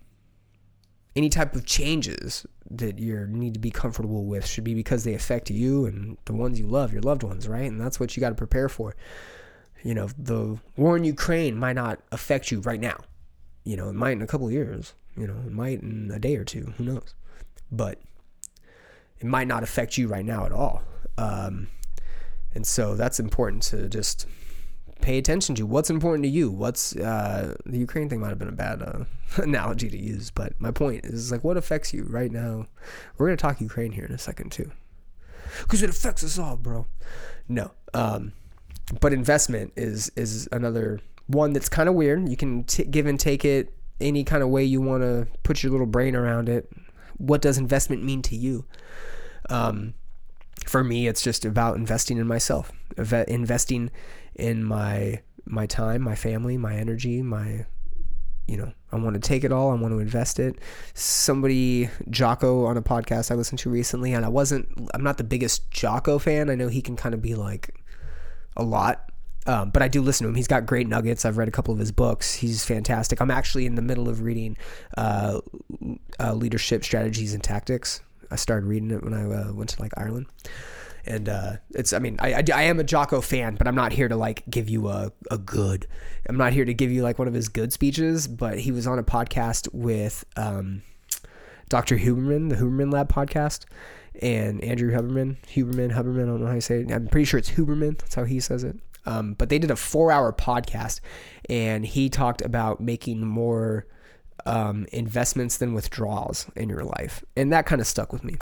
any type of changes that you need to be comfortable with should be because they affect you and the ones you love, your loved ones, right? And that's what you got to prepare for. You know, the war in Ukraine might not affect you right now. You know, it might in a couple of years. You know, it might in a day or two. Who knows? But it might not affect you right now at all. Um, and so that's important to just pay attention to. What's important to you? What's uh, the Ukraine thing might have been a bad uh, analogy to use, but my point is like what affects you right now. We're gonna talk Ukraine here in a second too, because it affects us all, bro. No, um, but investment is is another one that's kind of weird. You can t- give and take it any kind of way you want to put your little brain around it. What does investment mean to you? Um, for me, it's just about investing in myself, investing in my my time, my family, my energy, my you know, I want to take it all. I want to invest it. Somebody, Jocko, on a podcast I listened to recently, and I wasn't, I'm not the biggest Jocko fan. I know he can kind of be like a lot, um, but I do listen to him. He's got great nuggets. I've read a couple of his books. He's fantastic. I'm actually in the middle of reading uh, uh, Leadership Strategies and Tactics. I started reading it when I uh, went to like Ireland and uh, it's I mean I, I, I, am a Jocko fan, but I'm not here to like give you a, a good. I'm not here to give you like one of his good speeches, but he was on a podcast with um, Dr. Huberman, the Huberman Lab podcast, and Andrew Huberman, Huberman, Huberman. I don't know how you say it. I'm pretty sure it's Huberman. That's how he says it. Um, but they did a four hour podcast, and he talked about making more um, investments than withdrawals in your life, and that kind of stuck with me.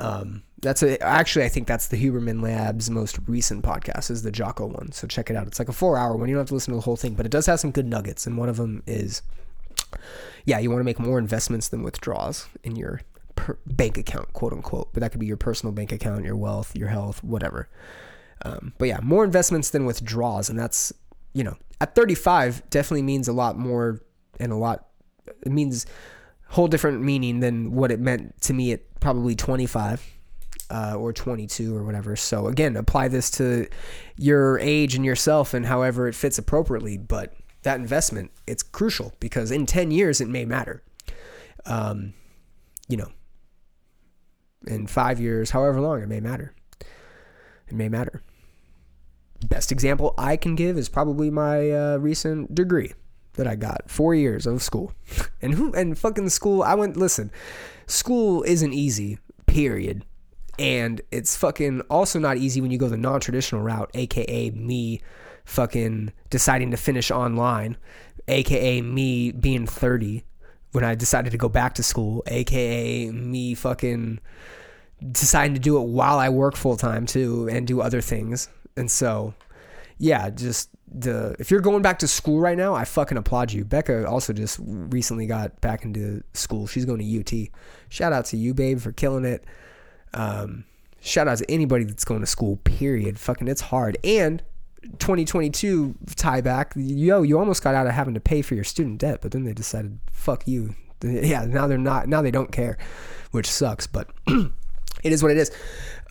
Um, that's a, actually I think that's the Huberman Lab's most recent podcast is the Jocko one. So check it out. It's like a four hour one. You don't have to listen to the whole thing, but it does have some good nuggets. And one of them is, yeah, you want to make more investments than withdrawals in your per- bank account, quote unquote. But that could be your personal bank account, your wealth, your health, whatever. Um, but yeah, more investments than withdrawals, and that's you know at 35 definitely means a lot more and a lot. It means whole different meaning than what it meant to me at probably 25 uh, or 22 or whatever. So again, apply this to your age and yourself and however it fits appropriately. But that investment, it's crucial because in 10 years it may matter. Um, you know, in five years, however long it may matter. It may matter. Best example I can give is probably my uh, recent degree that I got. Four years of school, and who and fucking school. I went. Listen, school isn't easy. Period. And it's fucking also not easy when you go the non-traditional route, aka me, fucking deciding to finish online, aka me being thirty when I decided to go back to school, aka me fucking deciding to do it while I work full time too and do other things. And so, yeah, just the if you're going back to school right now, I fucking applaud you. Becca also just recently got back into school. She's going to UT. Shout out to you, babe, for killing it. Um, shout out to anybody that's going to school. Period. Fucking, it's hard. And 2022 tie back. Yo, you almost got out of having to pay for your student debt, but then they decided, fuck you. Yeah, now they're not. Now they don't care, which sucks. But it is what it is.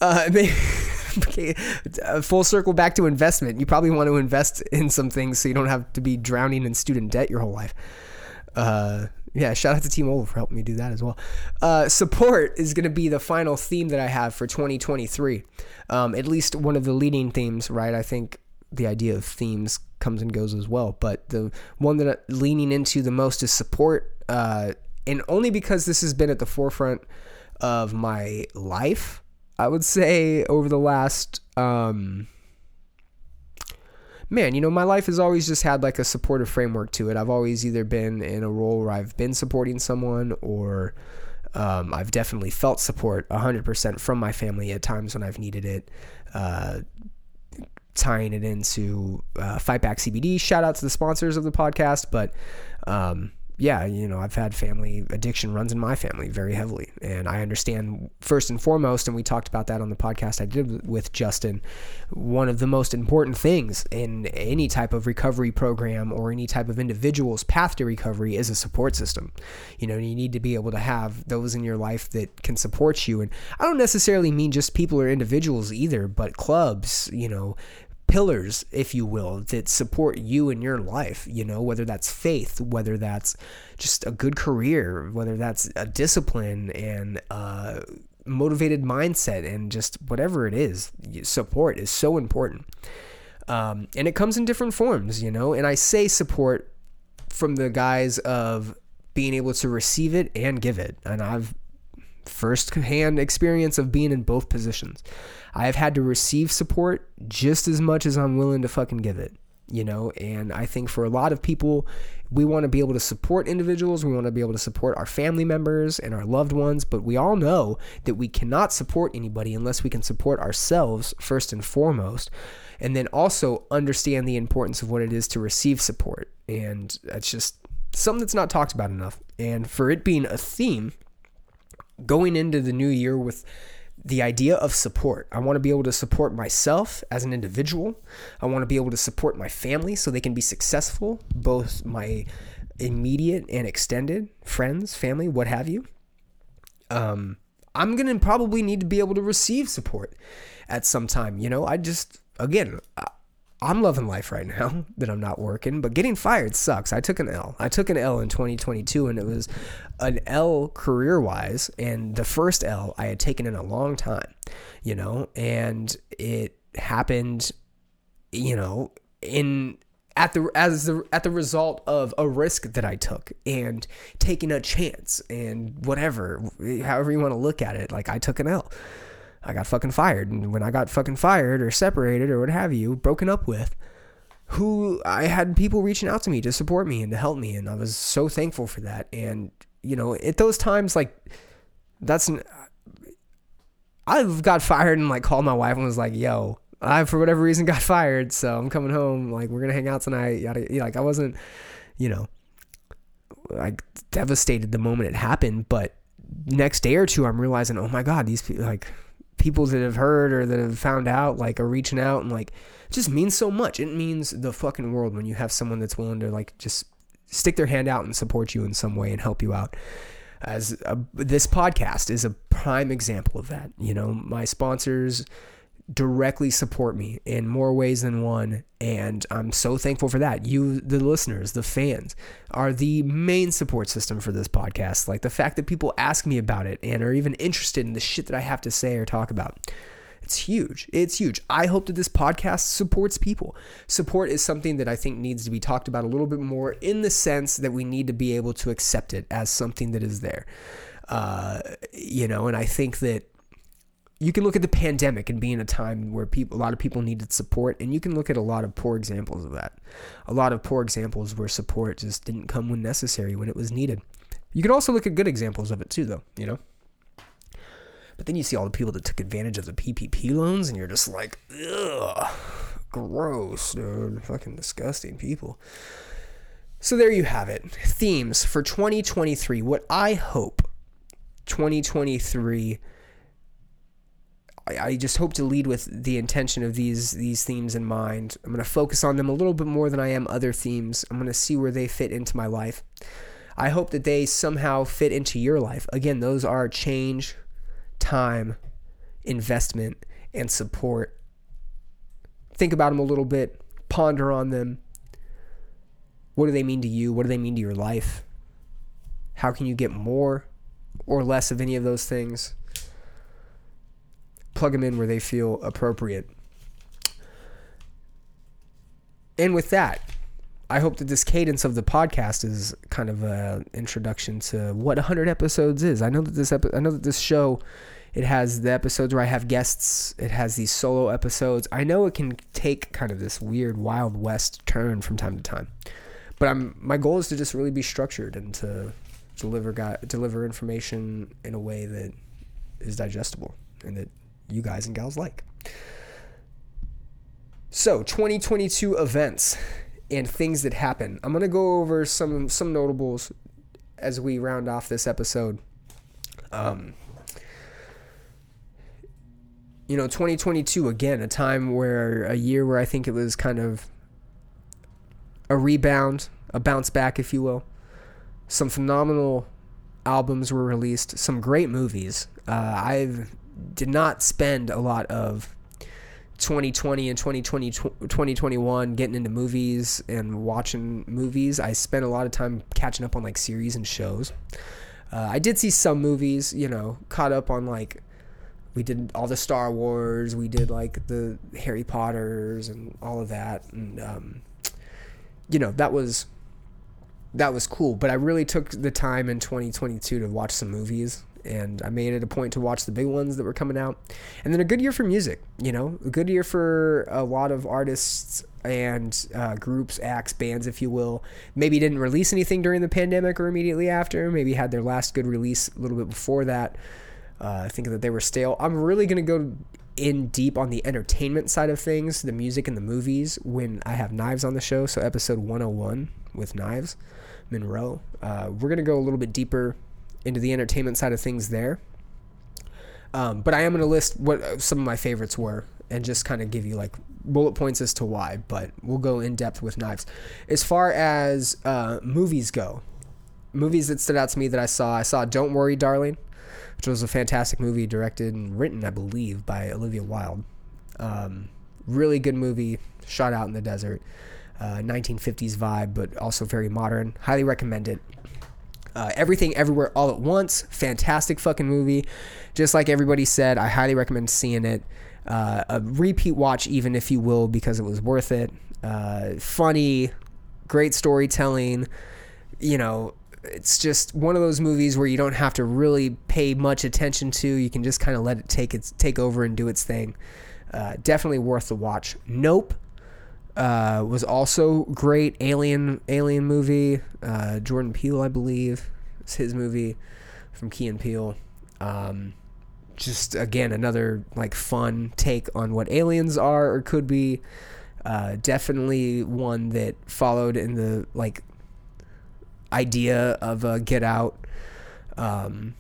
Uh, okay, full circle back to investment. You probably want to invest in some things so you don't have to be drowning in student debt your whole life. Uh, yeah, shout out to T-Mobile for helping me do that as well. Uh, support is going to be the final theme that I have for 2023. Um, at least one of the leading themes, right? I think the idea of themes comes and goes as well, but the one that I'm leaning into the most is support, uh, and only because this has been at the forefront of my life. I would say over the last. Um, man, you know, my life has always just had like a supportive framework to it. I've always either been in a role where I've been supporting someone or um, I've definitely felt support 100% from my family at times when I've needed it. Uh, tying it into uh, Fight Back CBD. Shout out to the sponsors of the podcast, but um, yeah, you know, I've had family addiction runs in my family very heavily. And I understand first and foremost, and we talked about that on the podcast I did with Justin, one of the most important things in any type of recovery program or any type of individual's path to recovery is a support system. You know, you need to be able to have those in your life that can support you. And I don't necessarily mean just people or individuals either, but clubs, you know, pillars, if you will, that support you in your life, you know, whether that's faith, whether that's just a good career, whether that's a discipline and uh, motivated mindset and just whatever it is, support is so important. Um, and it comes in different forms, you know, and I say support from the guise of being able to receive it and give it. And I've first hand experience of being in both positions. I have had to receive support just as much as I'm willing to fucking give it, you know? And I think for a lot of people, we want to be able to support individuals, we want to be able to support our family members and our loved ones, but we all know that we cannot support anybody unless we can support ourselves first and foremost. And then also understand the importance of what it is to receive support. And that's just something that's not talked about enough. And for it being a theme, going into the new year with the idea of support. I want to be able to support myself as an individual. I want to be able to support my family so they can be successful, both my immediate and extended friends, family, what have you. Um, I'm going to probably need to be able to receive support at some time. You know, I just, again, I'm loving life right now that I'm not working, but getting fired sucks. I took an L. I took an L in 2022, and it was an L career wise, and the first L I had taken in a long time, you know, and it happened, you know, in at the as the at the result of a risk that I took and taking a chance and whatever, however you want to look at it. Like I took an L. I got fucking fired. And when I got fucking fired or separated or what have you, broken up with, who I had people reaching out to me to support me and to help me. And I was so thankful for that. And, you know, at those times, like, that's, I've got fired and like called my wife and was like, yo, I, for whatever reason, got fired. So I'm coming home. Like, we're going to hang out tonight. Yada, like, I wasn't, you know, like devastated the moment it happened. But next day or two, I'm realizing, oh my God, these people, like, people that have heard or that have found out like are reaching out and like just means so much. It means the fucking world when you have someone that's willing to like just stick their hand out and support you in some way and help you out. As a, this podcast is a prime example of that. You know, my sponsors directly support me in more ways than one. And I'm so thankful for that. You, the listeners, the fans, are the main support system for this podcast. Like the fact that people ask me about it and are even interested in the shit that I have to say or talk about. It's huge. It's huge. I hope that this podcast supports people. Support is something that I think needs to be talked about a little bit more in the sense that we need to be able to accept it as something that is there. Uh, you know, and I think that you can look at the pandemic and being a time where people, a lot of people needed support, and you can look at a lot of poor examples of that. A lot of poor examples where support just didn't come when necessary, when it was needed. You can also look at good examples of it too, though. You know. But then you see all the people that took advantage of the PPP loans, and you're just like, ugh, gross, dude, fucking disgusting people. So there you have it. Themes for 2023. What I hope 2023 I just hope to lead with the intention of these these themes in mind. I'm going to focus on them a little bit more than I am other themes. I'm going to see where they fit into my life. I hope that they somehow fit into your life. Again, those are change, time, investment, and support. Think about them a little bit, ponder on them. What do they mean to you? What do they mean to your life? How can you get more or less of any of those things? Plug them in where they feel appropriate. And with that, I hope that this cadence of the podcast is kind of an introduction to what 100 episodes is. I know that this epi- I know that this show it has the episodes where I have guests, it has these solo episodes. I know it can take kind of this weird wild west turn from time to time. But I'm my goal is to just really be structured and to deliver deliver information in a way that is digestible and that you guys and gals like. So, 2022 events and things that happen. I'm going to go over some some notables as we round off this episode. Um, you know, 2022 again, a time where a year where I think it was kind of a rebound, a bounce back, if you will. Some phenomenal albums were released, some great movies. Uh, I did not spend a lot of 2020 and 2020 2021 getting into movies and watching movies. I spent a lot of time catching up on like series and shows. Uh, I did see some movies, you know, caught up on like we did all the Star Wars, we did like the Harry Potters and all of that, and um, you know that was that was cool. But I really took the time in 2022 to watch some movies, and I made it a point to watch the big ones that were coming out. And then a good year for music, you know, a good year for a lot of artists and uh, groups, acts, bands, if you will. Maybe didn't release anything during the pandemic or immediately after. Maybe had their last good release a little bit before that. Uh, I think that they were stale. I'm really going to go in deep on the entertainment side of things, the music and the movies, when I have Knives on the show. So, episode 101 with Knives, Monroe. Uh, we're going to go a little bit deeper into the entertainment side of things there. Um, but I am going to list what uh, some of my favorites were and just kind of give you like bullet points as to why. But we'll go in depth with Knives. As far as uh, movies go, movies that stood out to me that I saw, I saw Don't Worry, Darling, which was a fantastic movie directed and written, I believe, by Olivia Wilde. Um, really good movie, shot out in the desert. Uh, 1950s vibe, but also very modern. Highly recommend it. Uh, Everything Everywhere All at Once, fantastic fucking movie. Just like everybody said, I highly recommend seeing it. Uh, a repeat watch, even if you will, because it was worth it. Uh, funny, great storytelling. You know, it's just one of those movies where you don't have to really pay much attention to. You can just kind of let it take its take over and do its thing. Uh, definitely worth the watch. Nope uh, was also great. Alien Alien movie. Uh, Jordan Peele, I believe, it's his movie from Key and Peele. Um, just again another like fun take on what aliens are or could be. Uh, definitely one that followed in the like idea of uh, Get Out. Um,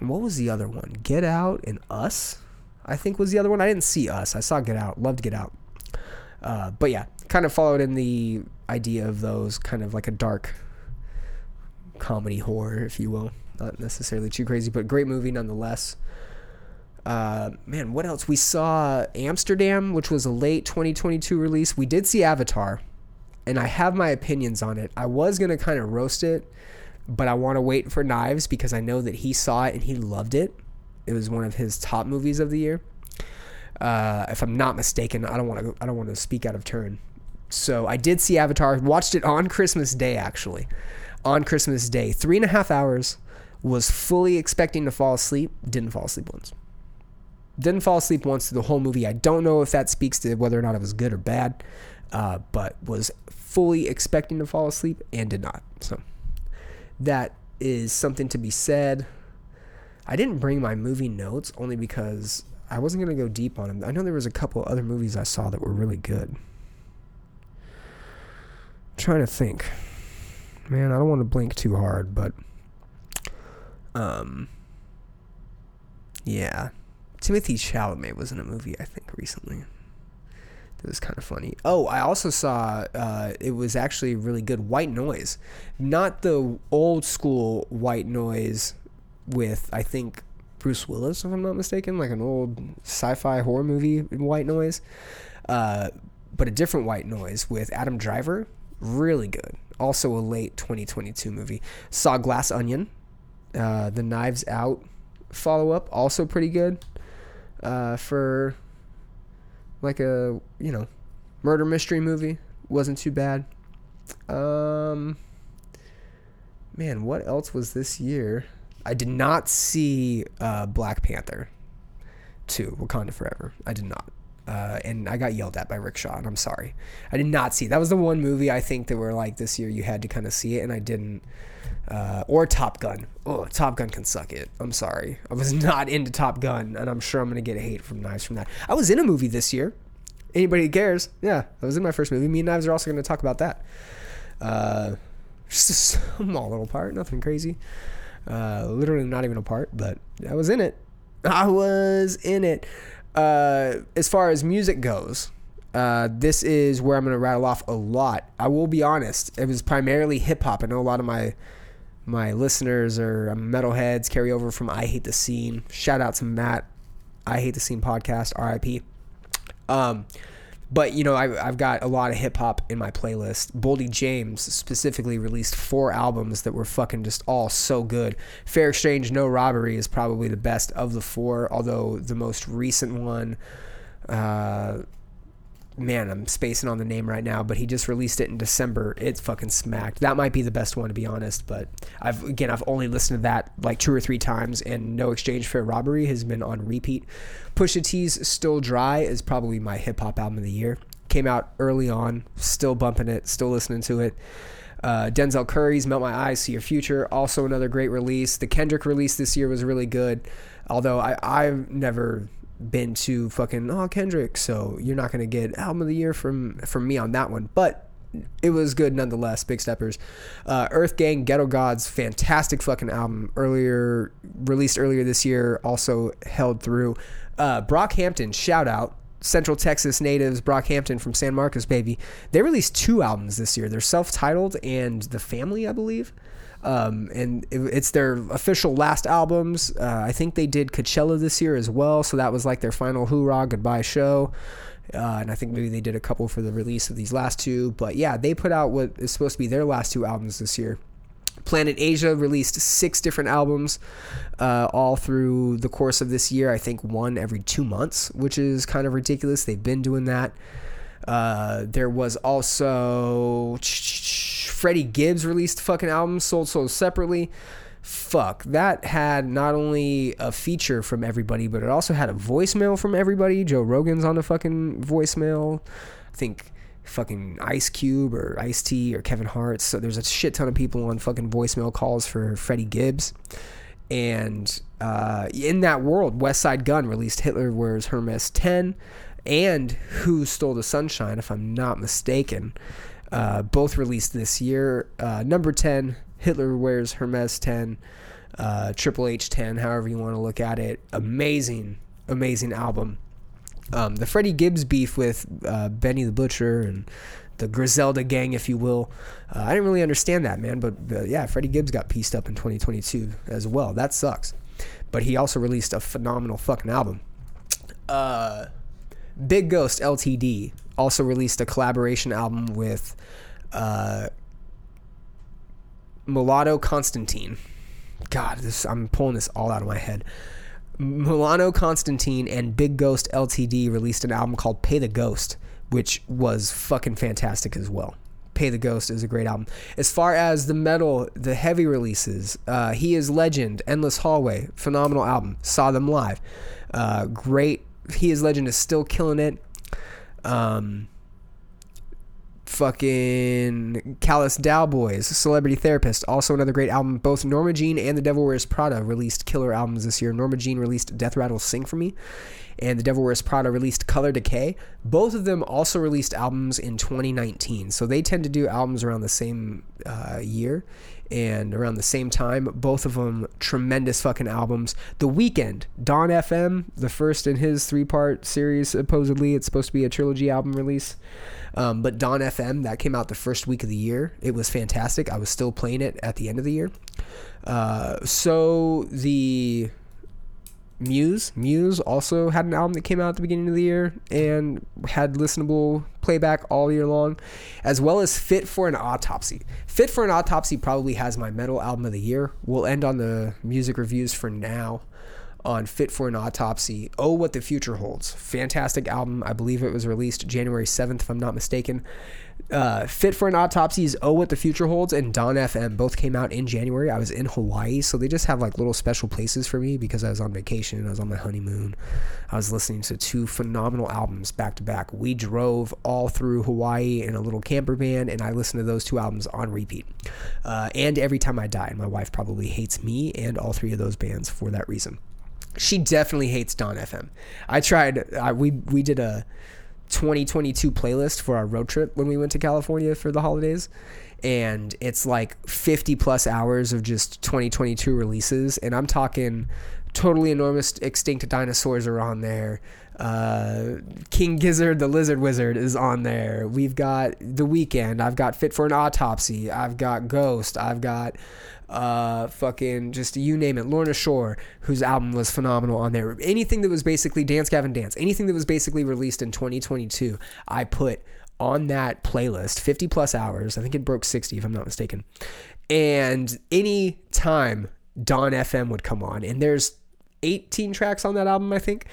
and what was the other one? Get Out and Us, I think was the other one. I didn't see Us. I saw Get Out. Loved Get Out. Uh, but yeah, kind of followed in the idea of those kind of like a dark comedy horror, if you will. Not necessarily too crazy, but great movie nonetheless. Uh, man, what else? We saw Amsterdam, which was a late 2022 release. We did see Avatar, and I have my opinions on it. I was going to kind of roast it, but I want to wait for Knives because I know that he saw it and he loved it. It was one of his top movies of the year. Uh, if I'm not mistaken, I don't want to. I don't want to speak out of turn. So I did see Avatar. Watched it on Christmas Day, actually. On Christmas Day, three and a half hours. Was fully expecting to fall asleep. Didn't fall asleep once. Didn't fall asleep once through the whole movie. I don't know if that speaks to whether or not it was good or bad, uh, but was fully expecting to fall asleep and did not. So that is something to be said. I didn't bring my movie notes only because I wasn't gonna go deep on him. I know there was a couple other movies I saw that were really good. I'm trying to think. Man, I don't want to blink too hard, but um yeah. Timothée Chalamet was in a movie I think recently. It was kind of funny. Oh, I also saw uh, it was actually really good. White Noise, not the old school White Noise with I think Bruce Willis, if I'm not mistaken, like an old sci-fi horror movie White Noise, uh, but a different White Noise with Adam Driver. Really good. Also a late 2022 movie. Saw Glass Onion, uh, the Knives Out follow-up, also pretty good. Uh, for like a you know murder mystery movie, wasn't too bad. Um, man, what else was this year? I did not see uh, Black Panther 2, Wakanda Forever. I did not. Uh, and I got yelled at by Rickshaw, and I'm sorry. I did not see. That was the one movie I think that were like this year you had to kind of see it, and I didn't. Uh, or Top Gun. Oh, Top Gun can suck it. I'm sorry. I was not into Top Gun, and I'm sure I'm gonna get hate from Knives from that. I was in a movie this year. Anybody who cares? Yeah, I was in my first movie. Me and Knives are also gonna talk about that. Uh, Just a small little part, nothing crazy. Uh, literally not even a part, but I was in it. I was in it. Uh, as far as music goes, uh, this is where I'm going to rattle off a lot. I will be honest, it was primarily hip hop. I know a lot of my my listeners are metalheads carry over from I Hate the Scene. Shout out to Matt, I Hate the Scene podcast, RIP. Um, but you know, I, I've got a lot of hip hop in my playlist. Boldy James specifically released four albums that were fucking just all so good. Fair Exchange, No Robbery is probably the best of the four, although the most recent one, uh, man, I'm spacing on the name right now, but he just released it in December. It's fucking smacked. That might be the best one to be honest, but I've again I've only listened to that like two or three times, and No Exchange Fair Robbery has been on repeat. Pusha T's Still Dry is probably my hip hop album of the year. Came out early on, still bumping it, still listening to it. Uh, Denzel Curry's Melt My Eyes, See Your Future, also another great release. The Kendrick release this year was really good, although I, I've never been to fucking oh Kendrick, so you're not gonna get album of the year from from me on that one, but it was good nonetheless. Big steppers, uh, EarthGang, Ghetto Gods, fantastic fucking album. Earlier released earlier this year, also held through. Uh, Brockhampton, shout out. Central Texas natives, Brockhampton from San Marcos, baby. They released two albums this year. They're self-titled and The Family, I believe. Um, and it, it's their official last albums. Uh, I think they did Coachella this year as well, so that was like their final hoorah goodbye show. Uh, and I think maybe they did a couple for the release of these last two. But yeah, they put out what is supposed to be their last two albums this year. Planet Asia released six different albums uh, all through the course of this year. I think one every two months, which is kind of ridiculous. They've been doing that. Uh, there was also Freddie Gibbs released fucking album, sold sold separately. Fuck, that had not only a feature from everybody, but it also had a voicemail from everybody. Joe Rogan's on the fucking voicemail. I think fucking Ice Cube or Ice T or Kevin Hart. So there's a shit ton of people on fucking voicemail calls for Freddie Gibbs. And uh, in that world, Westside Gunn released Hitler Wears Hermes 10 and Who Stole the Sunshine, if I'm not mistaken. Uh, both released this year. Uh, number 10, Hitler Wears Hermes 10, uh, Triple H 10, however you want to look at it. Amazing, amazing album. Um, the Freddie Gibbs beef with uh, Benny the Butcher and the Griselda gang, if you will. Uh, I didn't really understand that, man. But uh, yeah, Freddie Gibbs got pieced up in 2022 as well. That sucks. But he also released a phenomenal fucking album. Uh, Big Ghost LTD also released a collaboration album with uh, Mulatto Constantine. God, this I'm pulling this all out of my head. Milano Constantine and Big Ghost LTD released an album called Pay the Ghost, which was fucking fantastic as well. Pay the Ghost is a great album. As far as the metal, the heavy releases, uh, He is Legend, Endless Hallway, phenomenal album. Saw them live. Uh, great. He is Legend is still killing it. Um, fucking Callous Daoboys, Celebrity Therapist, also another great album. Both Norma Jean and The Devil Wears Prada released killer albums this year. Norma Jean released Deathrattle Sing for Me, and The Devil Wears Prada released Color Decay. Both of them also released albums in 2019, so they tend to do albums around the same uh, year and around the same time. Both of them tremendous fucking albums. The Weeknd, Dawn FM, the first in his three part series, supposedly. It's supposed to be a trilogy album release. Um, but Dawn FM, that came out the first week of the year. It was fantastic. I was still playing it at the end of the year. Uh, so the Muse, Muse also had an album that came out at the beginning of the year and had listenable playback all year long, as well as Fit for an Autopsy. Fit for an Autopsy probably has my metal album of the year. We'll end on the music reviews for now on Fit for an Autopsy. Oh, What the Future Holds. Fantastic album. I believe it was released January 7th, if I'm not mistaken. Uh, Fit for an Autopsy is Oh, What the Future Holds and Dawn FM. Both came out in January. I was in Hawaii, so they just have like little special places for me because I was on vacation. I was on my honeymoon. I was listening to two phenomenal albums back to back. We drove all through Hawaii in a little camper van, and I listened to those two albums on repeat. Uh, and Every Time I Die. My wife probably hates me and all three of those bands for that reason she definitely hates Dawn FM. I tried. I, we we did a 2022 playlist for our road trip when we went to California for the holidays. And it's like 50 plus hours of just 2022 releases. And I'm talking totally enormous extinct dinosaurs are on there. Uh, King Gizzard, the Lizard Wizard, is on there. We've got The Weeknd. I've got Fit for an Autopsy. I've got Ghost. I've got uh, fucking just you name it. Lorna Shore, whose album was phenomenal on there. Anything that was basically Dance Gavin Dance, anything that was basically released in 2022, I put on that playlist 50 plus hours. I think it broke 60 if I'm not mistaken. And any time Dawn FM would come on, and there's 18 tracks on that album, I think.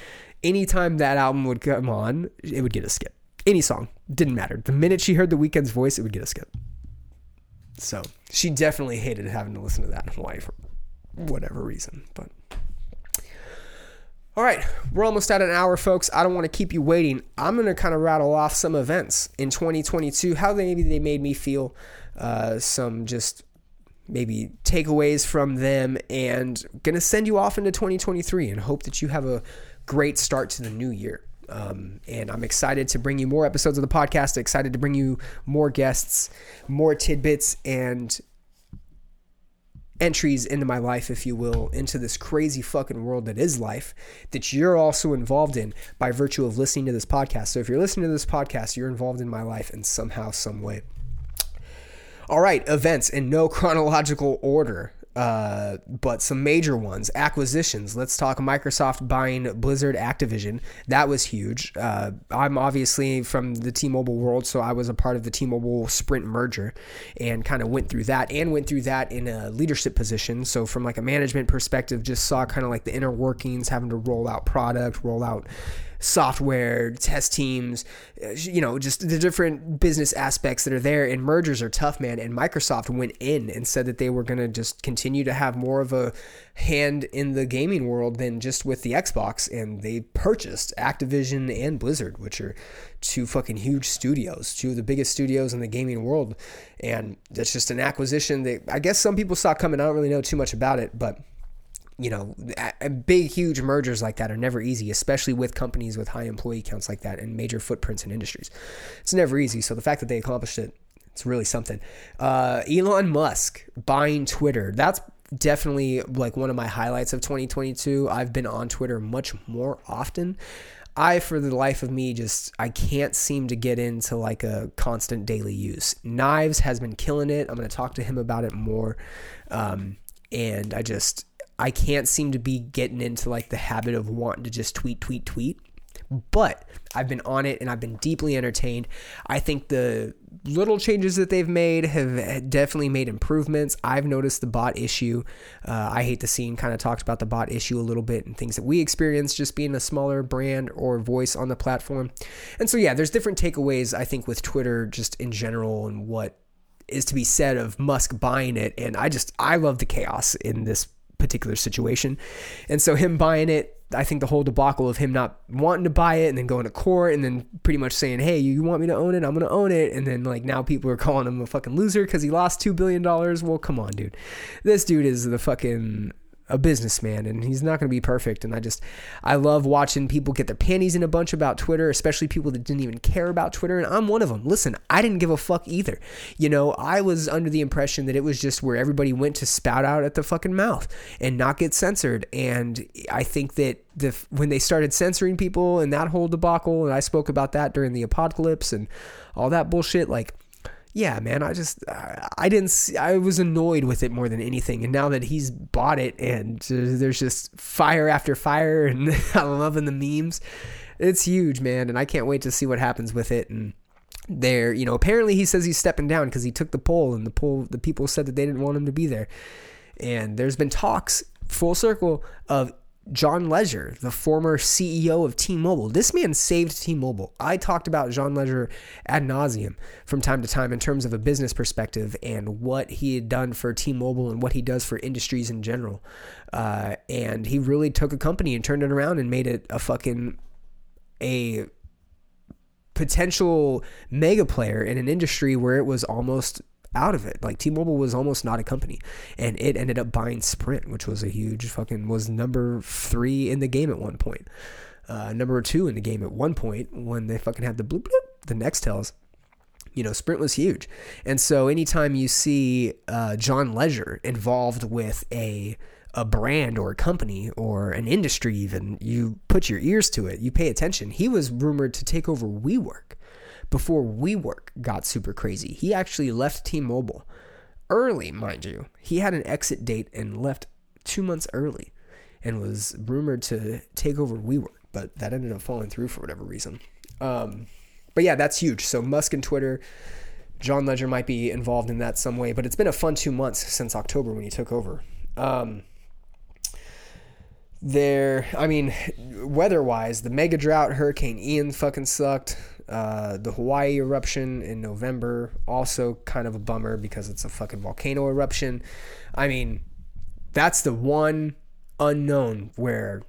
Anytime that album would come on, it would get a skip. Any song, didn't matter. The minute she heard the Weeknd's voice, it would get a skip. So she definitely hated having to listen to that in Hawaii for whatever reason. But all right, we're almost at an hour, folks. I don't want to keep you waiting. I'm going to kind of rattle off some events in 2022, how maybe they made me feel, uh, some just maybe takeaways from them, and going to send you off into 2023 and hope that you have a great start to the new year. Um, and I'm excited to bring you more episodes of the podcast, excited to bring you more guests, more tidbits, and entries into my life, if you will, into this crazy fucking world that is life that you're also involved in by virtue of listening to this podcast. So if you're listening to this podcast, you're involved in my life in somehow, some way. All right, events in no chronological order. Uh, but some major ones, acquisitions. Let's talk Microsoft buying Blizzard Activision. That was huge. Uh, I'm obviously from the T-Mobile world, so I was a part of the T-Mobile Sprint merger, and kind of went through that, and went through that in a leadership position. So from like a management perspective, just saw kind of like the inner workings, having to roll out product, roll out software, test teams, uh, you know, just the different business aspects that are there. And mergers are tough, man. And Microsoft went in and said that they were going to just continue to have more of a hand in the gaming world than just with the Xbox. And they purchased Activision and Blizzard, which are two fucking huge studios, two of the biggest studios in the gaming world. And that's just an acquisition that I guess some people saw coming. I don't really know too much about it, but you know, big, huge mergers like that are never easy, especially with companies with high employee counts like that and major footprints in industries. It's never easy. So the fact that they accomplished it, it's really something. Uh, Elon Musk buying Twitter. That's definitely like one of my highlights of 2022. I've been on Twitter much more often. I, for the life of me, just I can't seem to get into like a constant daily use. Knives has been killing it. I'm going to talk to him about it more. Um, and I just I can't seem to be getting into like the habit of wanting to just tweet, tweet, tweet. But I've been on it and I've been deeply entertained. I think the little changes that they've made have definitely made improvements. I've noticed the bot issue. Uh, I hate the scene kind of talked about the bot issue a little bit and things that we experience just being a smaller brand or voice on the platform. And so, yeah, there's different takeaways, I think, with Twitter just in general and what is to be said of Musk buying it. And I just, I love the chaos in this particular situation. And so him buying it, I think the whole debacle of him not wanting to buy it and then going to court and then pretty much saying, "Hey, you want me to own it? I'm going to own it." And then like now people are calling him a fucking loser cuz he lost 2 billion dollars. Well, come on, dude. This dude is the fucking a businessman and he's not going to be perfect and i just i love watching people get their panties in a bunch about twitter especially people that didn't even care about twitter and i'm one of them listen i didn't give a fuck either. You know i was under the impression that it was just where everybody went to spout out at the fucking mouth and not get censored and i think that the when they started censoring people and that whole debacle and i spoke about that during the apocalypse and all that bullshit like yeah, man, I just uh, I didn't see, I was annoyed with it more than anything. And now that he's bought it and uh, there's just fire after fire and I'm loving the memes. It's huge, man, and I can't wait to see what happens with it and there, you know, apparently he says he's stepping down because he took the poll and the poll the people said that they didn't want him to be there. And there's been talks full circle of John Legere, the former CEO of T-Mobile. This man saved T-Mobile. I talked about John Legere ad nauseum from time to time in terms of a business perspective and what he had done for T-Mobile and what he does for industries in general. Uh, and he really took a company and turned it around and made it a fucking a potential mega player in an industry where it was almost out of it. Like T-Mobile was almost not a company, and it ended up buying Sprint, which was a huge fucking was number three in the game at one point. uh, number two in the game at one point when they fucking had the bloop bloop, the Nextels. You know, Sprint was huge, and so anytime you see uh, John Legere involved with a a brand or a company or an industry, even you put your ears to it, you pay attention. He was rumored to take over WeWork before WeWork got super crazy. He actually left T-Mobile early, mind you. He had an exit date and left two months early and was rumored to take over WeWork, but that ended up falling through for whatever reason. Um, but yeah, that's huge. So Musk and Twitter, John Legere might be involved in that some way, but it's been a fun two months since October when he took over. Um, there, I mean, weather-wise, the mega drought, Hurricane Ian fucking sucked. Uh, the Hawaii eruption in November also kind of a bummer because it's a fucking volcano eruption. I mean, that's the one unknown where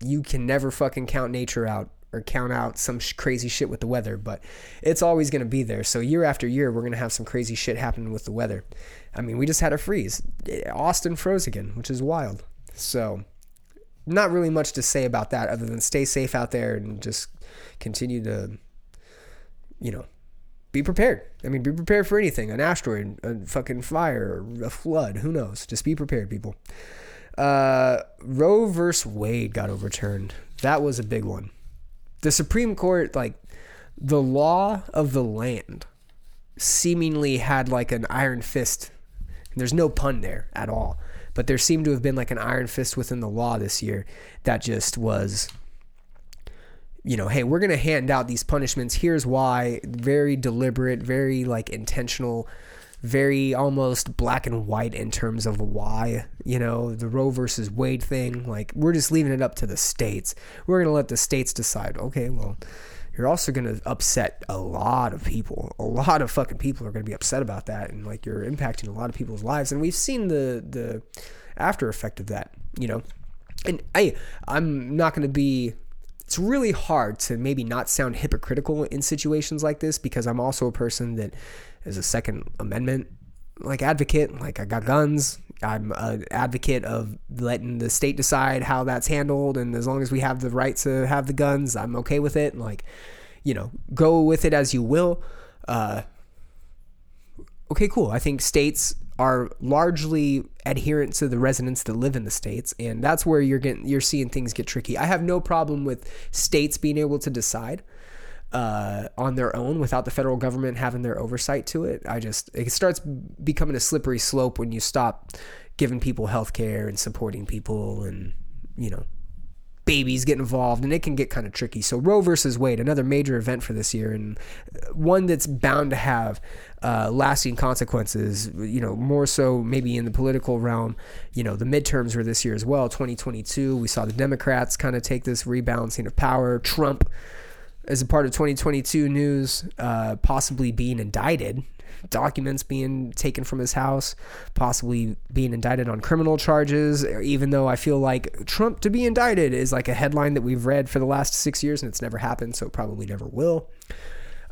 you can never fucking count nature out or count out some sh- crazy shit with the weather, but it's always going to be there. So year after year, we're going to have some crazy shit happening with the weather. I mean, we just had a freeze. Austin froze again, which is wild. So not really much to say about that other than stay safe out there and just continue to, you know, be prepared. I mean, be prepared for anything an asteroid, a fucking fire, a flood. Who knows? Just be prepared, people. Uh, Roe versus Wade got overturned. That was a big one. The Supreme Court, like, the law of the land seemingly had like an iron fist. There's no pun there at all. But there seemed to have been like an iron fist within the law this year that just was, you know, hey, we're going to hand out these punishments. Here's why. Very deliberate, very like intentional, very almost black and white in terms of why, you know, the Roe versus Wade thing. Like, we're just leaving it up to the states. We're going to let the states decide. Okay, well, you're also going to upset a lot of people. A lot of fucking people are going to be upset about that, and like you're impacting a lot of people's lives. And we've seen the the after effect of that, you know. And I I'm not going to be. It's really hard to maybe not sound hypocritical in situations like this because I'm also a person that is a Second Amendment like advocate. Like I got guns. I'm an advocate of letting the state decide how that's handled, and as long as we have the right to have the guns, I'm okay with it. And like, you know, go with it as you will. Uh, okay, cool. I think states are largely adherent to the residents that live in the states, and that's where you're getting you're seeing things get tricky. I have no problem with states being able to decide uh, on their own without the federal government having their oversight to it. I just it starts becoming a slippery slope when you stop giving people health care and supporting people and you know babies get involved and it can get kind of tricky. So Roe versus Wade, another major event for this year and one that's bound to have uh, lasting consequences, you know, more so maybe in the political realm. You know, the midterms were this year as well, 2022. We saw the Democrats kind of take this rebalancing of power. Trump as a part of 2022 news, uh, possibly being indicted, documents being taken from his house, possibly being indicted on criminal charges. Even though I feel like Trump to be indicted is like a headline that we've read for the last six years and it's never happened, so it probably never will.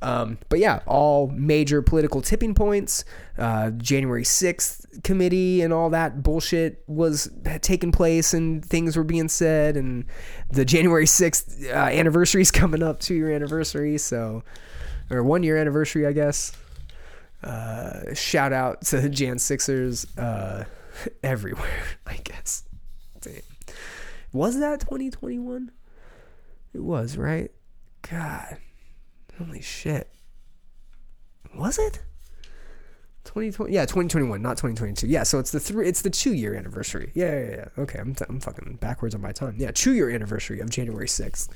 Um, but yeah, all major political tipping points. Uh, January 6th committee and all that bullshit was taking place and things were being said. And the January 6th uh, anniversary is coming up, two year anniversary. So, or one year anniversary, I guess. Uh, shout out to Jan Sixers uh, everywhere, I guess. Damn. Was that 2021? It was, right? God. Holy shit. Was it? 2020 yeah 2021 not 2022 yeah so it's the three it's the two year anniversary. Yeah yeah yeah okay I'm, t- I'm fucking backwards on my time yeah two year anniversary of january 6th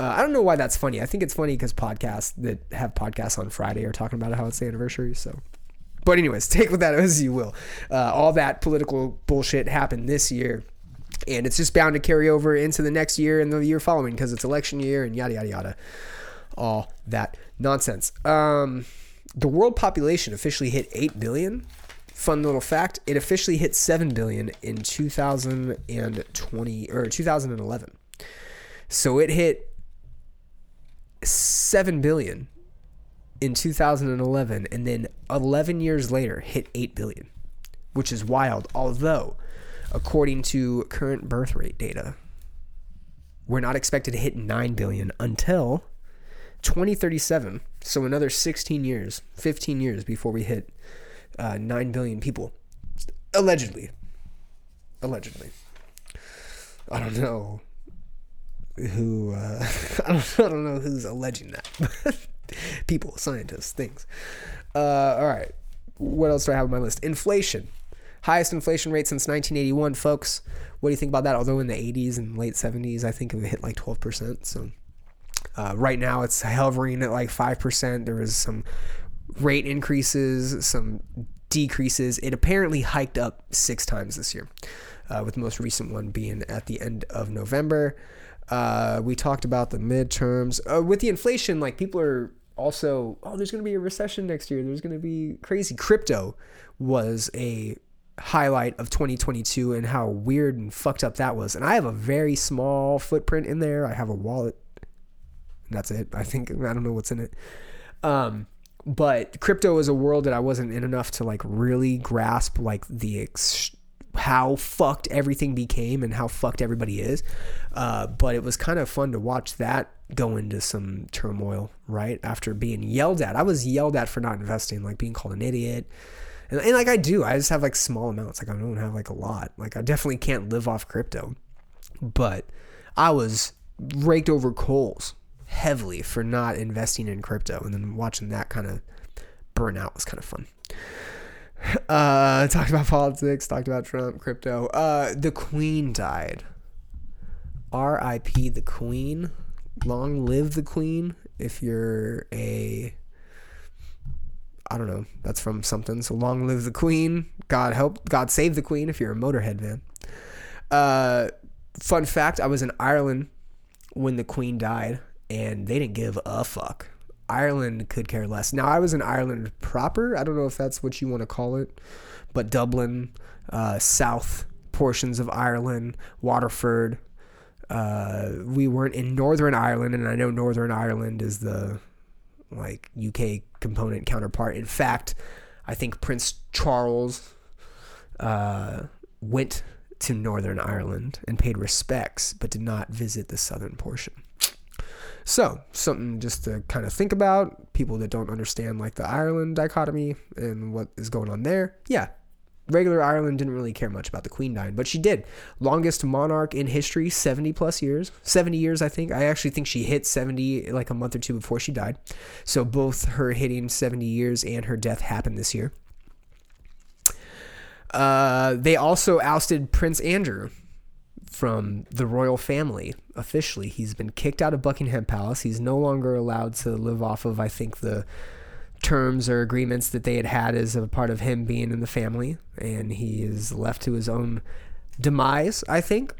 uh, i don't know why that's funny. I think it's funny because podcasts that have podcasts on friday are talking about how it's the anniversary so. But anyways take with that as you will. Uh, all that political bullshit happened this year and it's just bound to carry over into the next year and the year following because it's election year and yada yada yada. All that nonsense. Um, the world population officially hit 8 billion. Fun little fact, it officially hit 7 billion in 2020 or 2011. So it hit 7 billion in 2011 and then 11 years later hit 8 billion, which is wild. Although, according to current birth rate data, we're not expected to hit 9 billion until 2037. So another 16 years, 15 years before we hit uh, 9 billion people. Allegedly. Allegedly. I don't know who, uh, I, don't, I don't know who's alleging that. people, scientists, things. Uh, all right. What else do I have on my list? Inflation. Highest inflation rate since 1981, folks. What do you think about that? Although in the 80s and late 70s, I think it hit like 12%. So uh, right now it's hovering at like 5%. There was some rate increases, some decreases. It apparently hiked up six times this year, uh, with the most recent one being at the end of November. Uh, we talked about the midterms. Uh, with the inflation, like people are also, oh, there's going to be a recession next year. There's going to be crazy. Crypto was a highlight of 2022 and how weird and fucked up that was. And I have a very small footprint in there. I have a wallet. That's it. I think I don't know what's in it. Um, but crypto is a world that I wasn't in enough to like really grasp like the ex- how fucked everything became and how fucked everybody is. Uh, but it was kind of fun to watch that go into some turmoil, right? After being yelled at. I was yelled at for not investing, like being called an idiot. And, and like I do, I just have like small amounts. Like I don't have like a lot. Like I definitely can't live off crypto. But I was raked over coals heavily for not investing in crypto. And then watching that kind of burn out was kind of fun. Uh, talked about politics, talked about Trump, crypto. Uh, the Queen died. R.I.P. the Queen. Long live the Queen. If you're a, I don't know, that's from something. So long live the Queen. God help, God save the Queen. If you're a Motorhead fan. Uh, fun fact: I was in Ireland when the Queen died, and they didn't give a fuck. Ireland could care less. Now I was in Ireland proper. I don't know if that's what you want to call it, but Dublin, uh, south portions of Ireland, Waterford. Uh, we weren't in Northern Ireland, and I know Northern Ireland is the like UK component counterpart. In fact, I think Prince Charles uh, went to Northern Ireland and paid respects, but did not visit the southern portion. So, something just to kind of think about. People that don't understand like the Ireland dichotomy and what is going on there. Yeah, regular Ireland didn't really care much about the Queen dying, but she did. Longest monarch in history, 70 plus years. 70 years, I think. I actually think she hit 70 like a month or two before she died. So, both her hitting 70 years and her death happened this year. Uh, they also ousted Prince Andrew from the royal family officially. He's been kicked out of Buckingham Palace. He's no longer allowed to live off of, I think, the terms or agreements that they had had as a part of him being in the family. And he is left to his own demise, I think.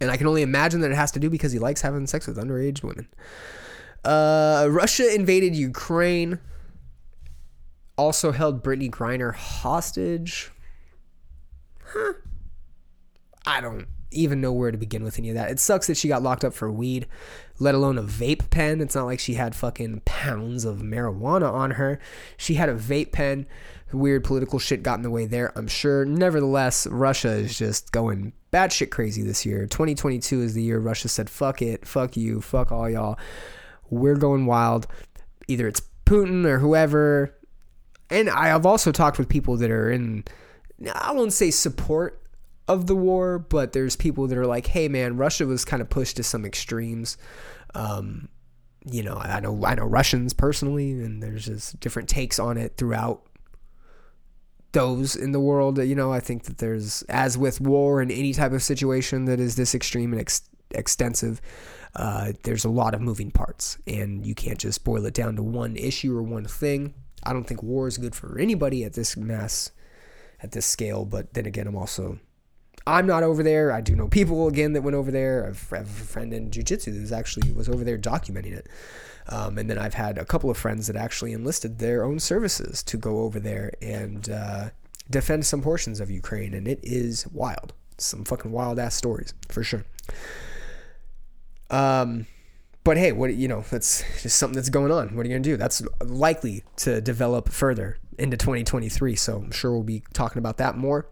And I can only imagine that it has to do because he likes having sex with underage women. Uh, Russia invaded Ukraine. Also held Brittney Griner hostage. Huh. I don't even know where to begin with any of that. It sucks that she got locked up for weed, let alone a vape pen. It's not like she had fucking pounds of marijuana on her. She had a vape pen. Weird political shit got in the way there, I'm sure. Nevertheless, Russia is just going batshit crazy this year. 2022 is the year Russia said, fuck it, fuck you, fuck all y'all. We're going wild. Either it's Putin or whoever. And I have also talked with people that are in, I won't say support of the war, but there's people that are like, hey man, Russia was kind of pushed to some extremes. Um, you know, I know I know Russians personally, and there's just different takes on it throughout those in the world. You know, I think that there's, as with war and any type of situation that is this extreme and ex- extensive, uh, there's a lot of moving parts, and you can't just boil it down to one issue or one thing. I don't think war is good for anybody at this mass, at this scale. But then again, I'm also I'm not over there. I do know people again that went over there. I've, I have a friend in jujitsu that actually was over there documenting it. Um, and then I've had a couple of friends that actually enlisted their own services to go over there and uh, defend some portions of Ukraine. And it is wild. Some fucking wild ass stories for sure. Um, but hey, what you know, that's just something that's going on. What are you gonna do? That's likely to develop further into 2023. So I'm sure we'll be talking about that more.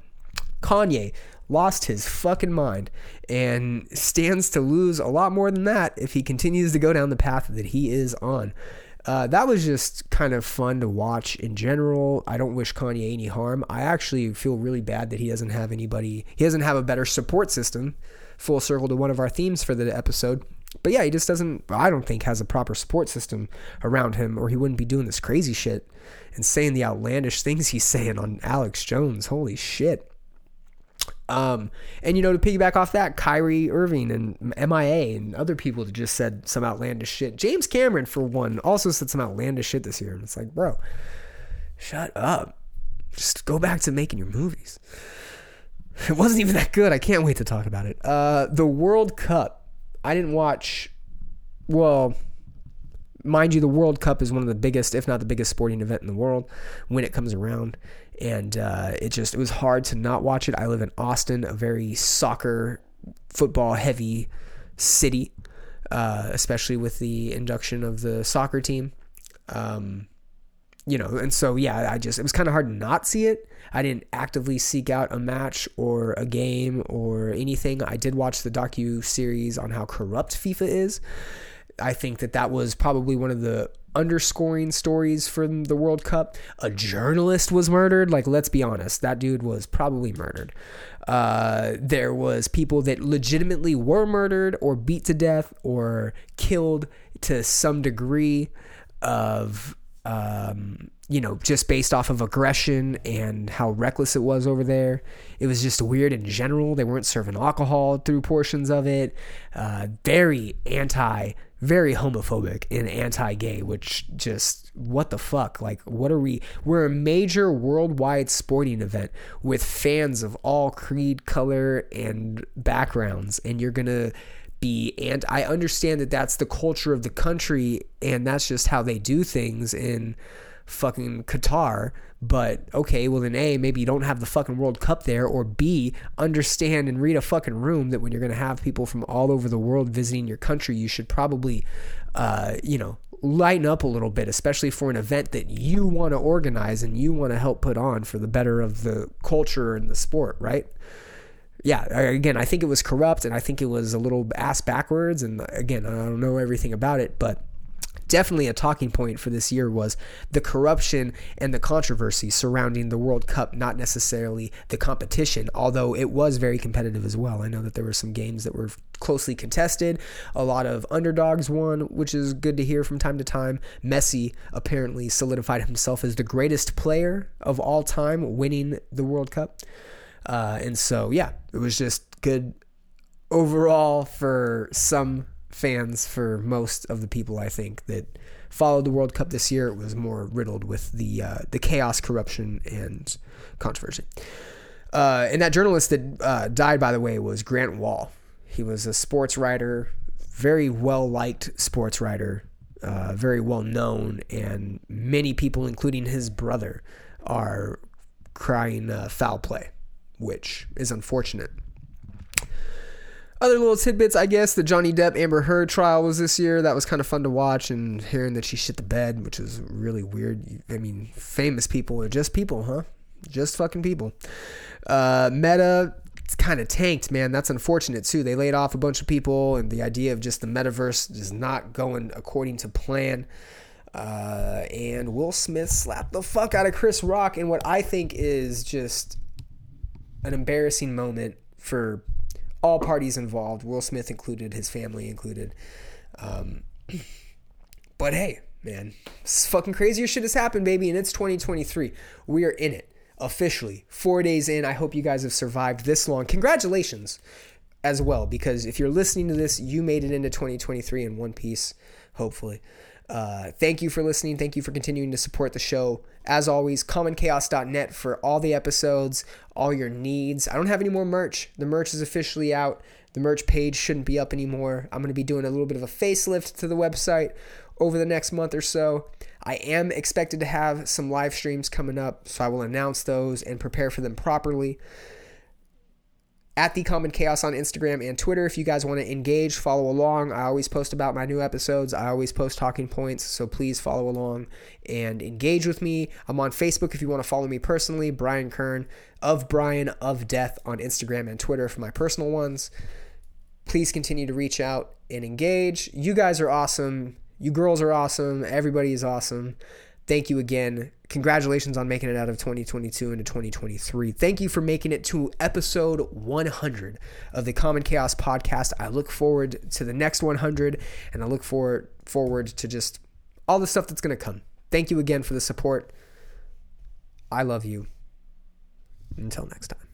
Kanye lost his fucking mind and stands to lose a lot more than that if he continues to go down the path that he is on. Uh, that was just kind of fun to watch in general. I don't wish Kanye any harm. I actually feel really bad that he doesn't have anybody, he doesn't have a better support system. Full circle to one of our themes for the episode. But yeah, he just doesn't, I don't think, has a proper support system around him, or he wouldn't be doing this crazy shit and saying the outlandish things he's saying on Alex Jones. Holy shit. Um, and you know, to piggyback off that, Kyrie Irving and MIA and other people just said some outlandish shit. James Cameron, for one, also said some outlandish shit this year. And it's like, bro, shut up. Just go back to making your movies. It wasn't even that good. I can't wait to talk about it. Uh, the World Cup. I didn't watch. Well, mind you, the World Cup is one of the biggest, if not the biggest, sporting event in the world when it comes around. And uh, it just it was hard to not watch it. I live in Austin, a very soccer, football heavy city, uh, especially with the induction of the soccer team. Um, you know, and so yeah, I just it was kind of hard to not see it. I didn't actively seek out a match or a game or anything. I did watch the docu series on how corrupt FIFA is. I think that that was probably one of the underscoring stories from the World Cup. A journalist was murdered. Like, let's be honest, that dude was probably murdered. Uh, there was people that legitimately were murdered or beat to death or killed to some degree of um, you know, just based off of aggression and how reckless it was over there. It was just weird in general. They weren't serving alcohol through portions of it. Uh, very anti, very homophobic and anti gay, which just, what the fuck? Like, what are we? We're a major worldwide sporting event with fans of all creed, color, and backgrounds, and you're to be and I understand that that's the culture of the country and that's just how they do things in fucking Qatar but okay well then A maybe you don't have the fucking World Cup there or B understand and read a fucking room that when you're to have people from all over the world visiting your country you should probably uh, you know lighten up a little bit especially for an event that you want to organize and you want to help put on for the better of the culture and the sport right yeah, again, I think it was corrupt and I think it was a little ass backwards. And again, I don't know everything about it, but definitely a talking point for this year was the corruption and the controversy surrounding the World Cup, not necessarily the competition, although it was very competitive as well. I know that there were some games that were closely contested. A lot of underdogs won, which is good to hear from time to time. Messi apparently solidified himself as the greatest player of all time, winning the World Cup. Uh, and so, yeah, it was just good overall for some fans. For most of the people, I think that followed the World Cup this year, it was more riddled with the uh, the chaos, corruption, and controversy. Uh, and that journalist that uh, died, by the way, was Grant Wahl. He was a sports writer, very well liked sports writer, uh, very well known, and many people, including his brother, are crying uh, foul play which is unfortunate. Other little tidbits, I guess, the Johnny Depp Amber Heard trial was this year. That was kind of fun to watch, and hearing that she shit the bed, which is really weird. I mean, famous people are just people, huh? Just fucking people. Uh, Meta, it's kind of tanked, man. That's unfortunate too. They laid off a bunch of people, and the idea of just the metaverse is not going according to plan. Uh, and Will Smith slapped the fuck out of Chris Rock in what I think is just an embarrassing moment for all parties involved, Will Smith included, his family included. Um, but hey, man, fucking crazier shit has happened, baby, and it's 2023. We are in it officially. Four days in. I hope you guys have survived this long. Congratulations as well, because if you're listening to this, you made it into 2023 in one piece, hopefully. Uh, thank you for listening. Thank you for continuing to support the show. As always, commonchaos.net for all the episodes, all your needs. I don't have any more merch. The merch is officially out. The merch page shouldn't be up anymore. I'm going to be doing a little bit of a facelift to the website over the next month or so. I am expected to have some live streams coming up, so I will announce those and prepare for them properly. At the Common Chaos on Instagram and Twitter. If you guys want to engage, follow along. I always post about my new episodes. I always post talking points, so please follow along and engage with me. I'm on Facebook if you want to follow me personally, Brian Kern of Brian of Death on Instagram and Twitter for my personal ones. Please continue to reach out and engage. You guys are awesome. You girls are awesome. Everybody is awesome. Thank you again. Congratulations on making it out of 2022 into 2023. Thank you for making it to episode 100 of the Common Chaos podcast. I look forward to the next 100 and I look forward forward to just all the stuff that's going to come. Thank you again for the support. I love you. Until next time.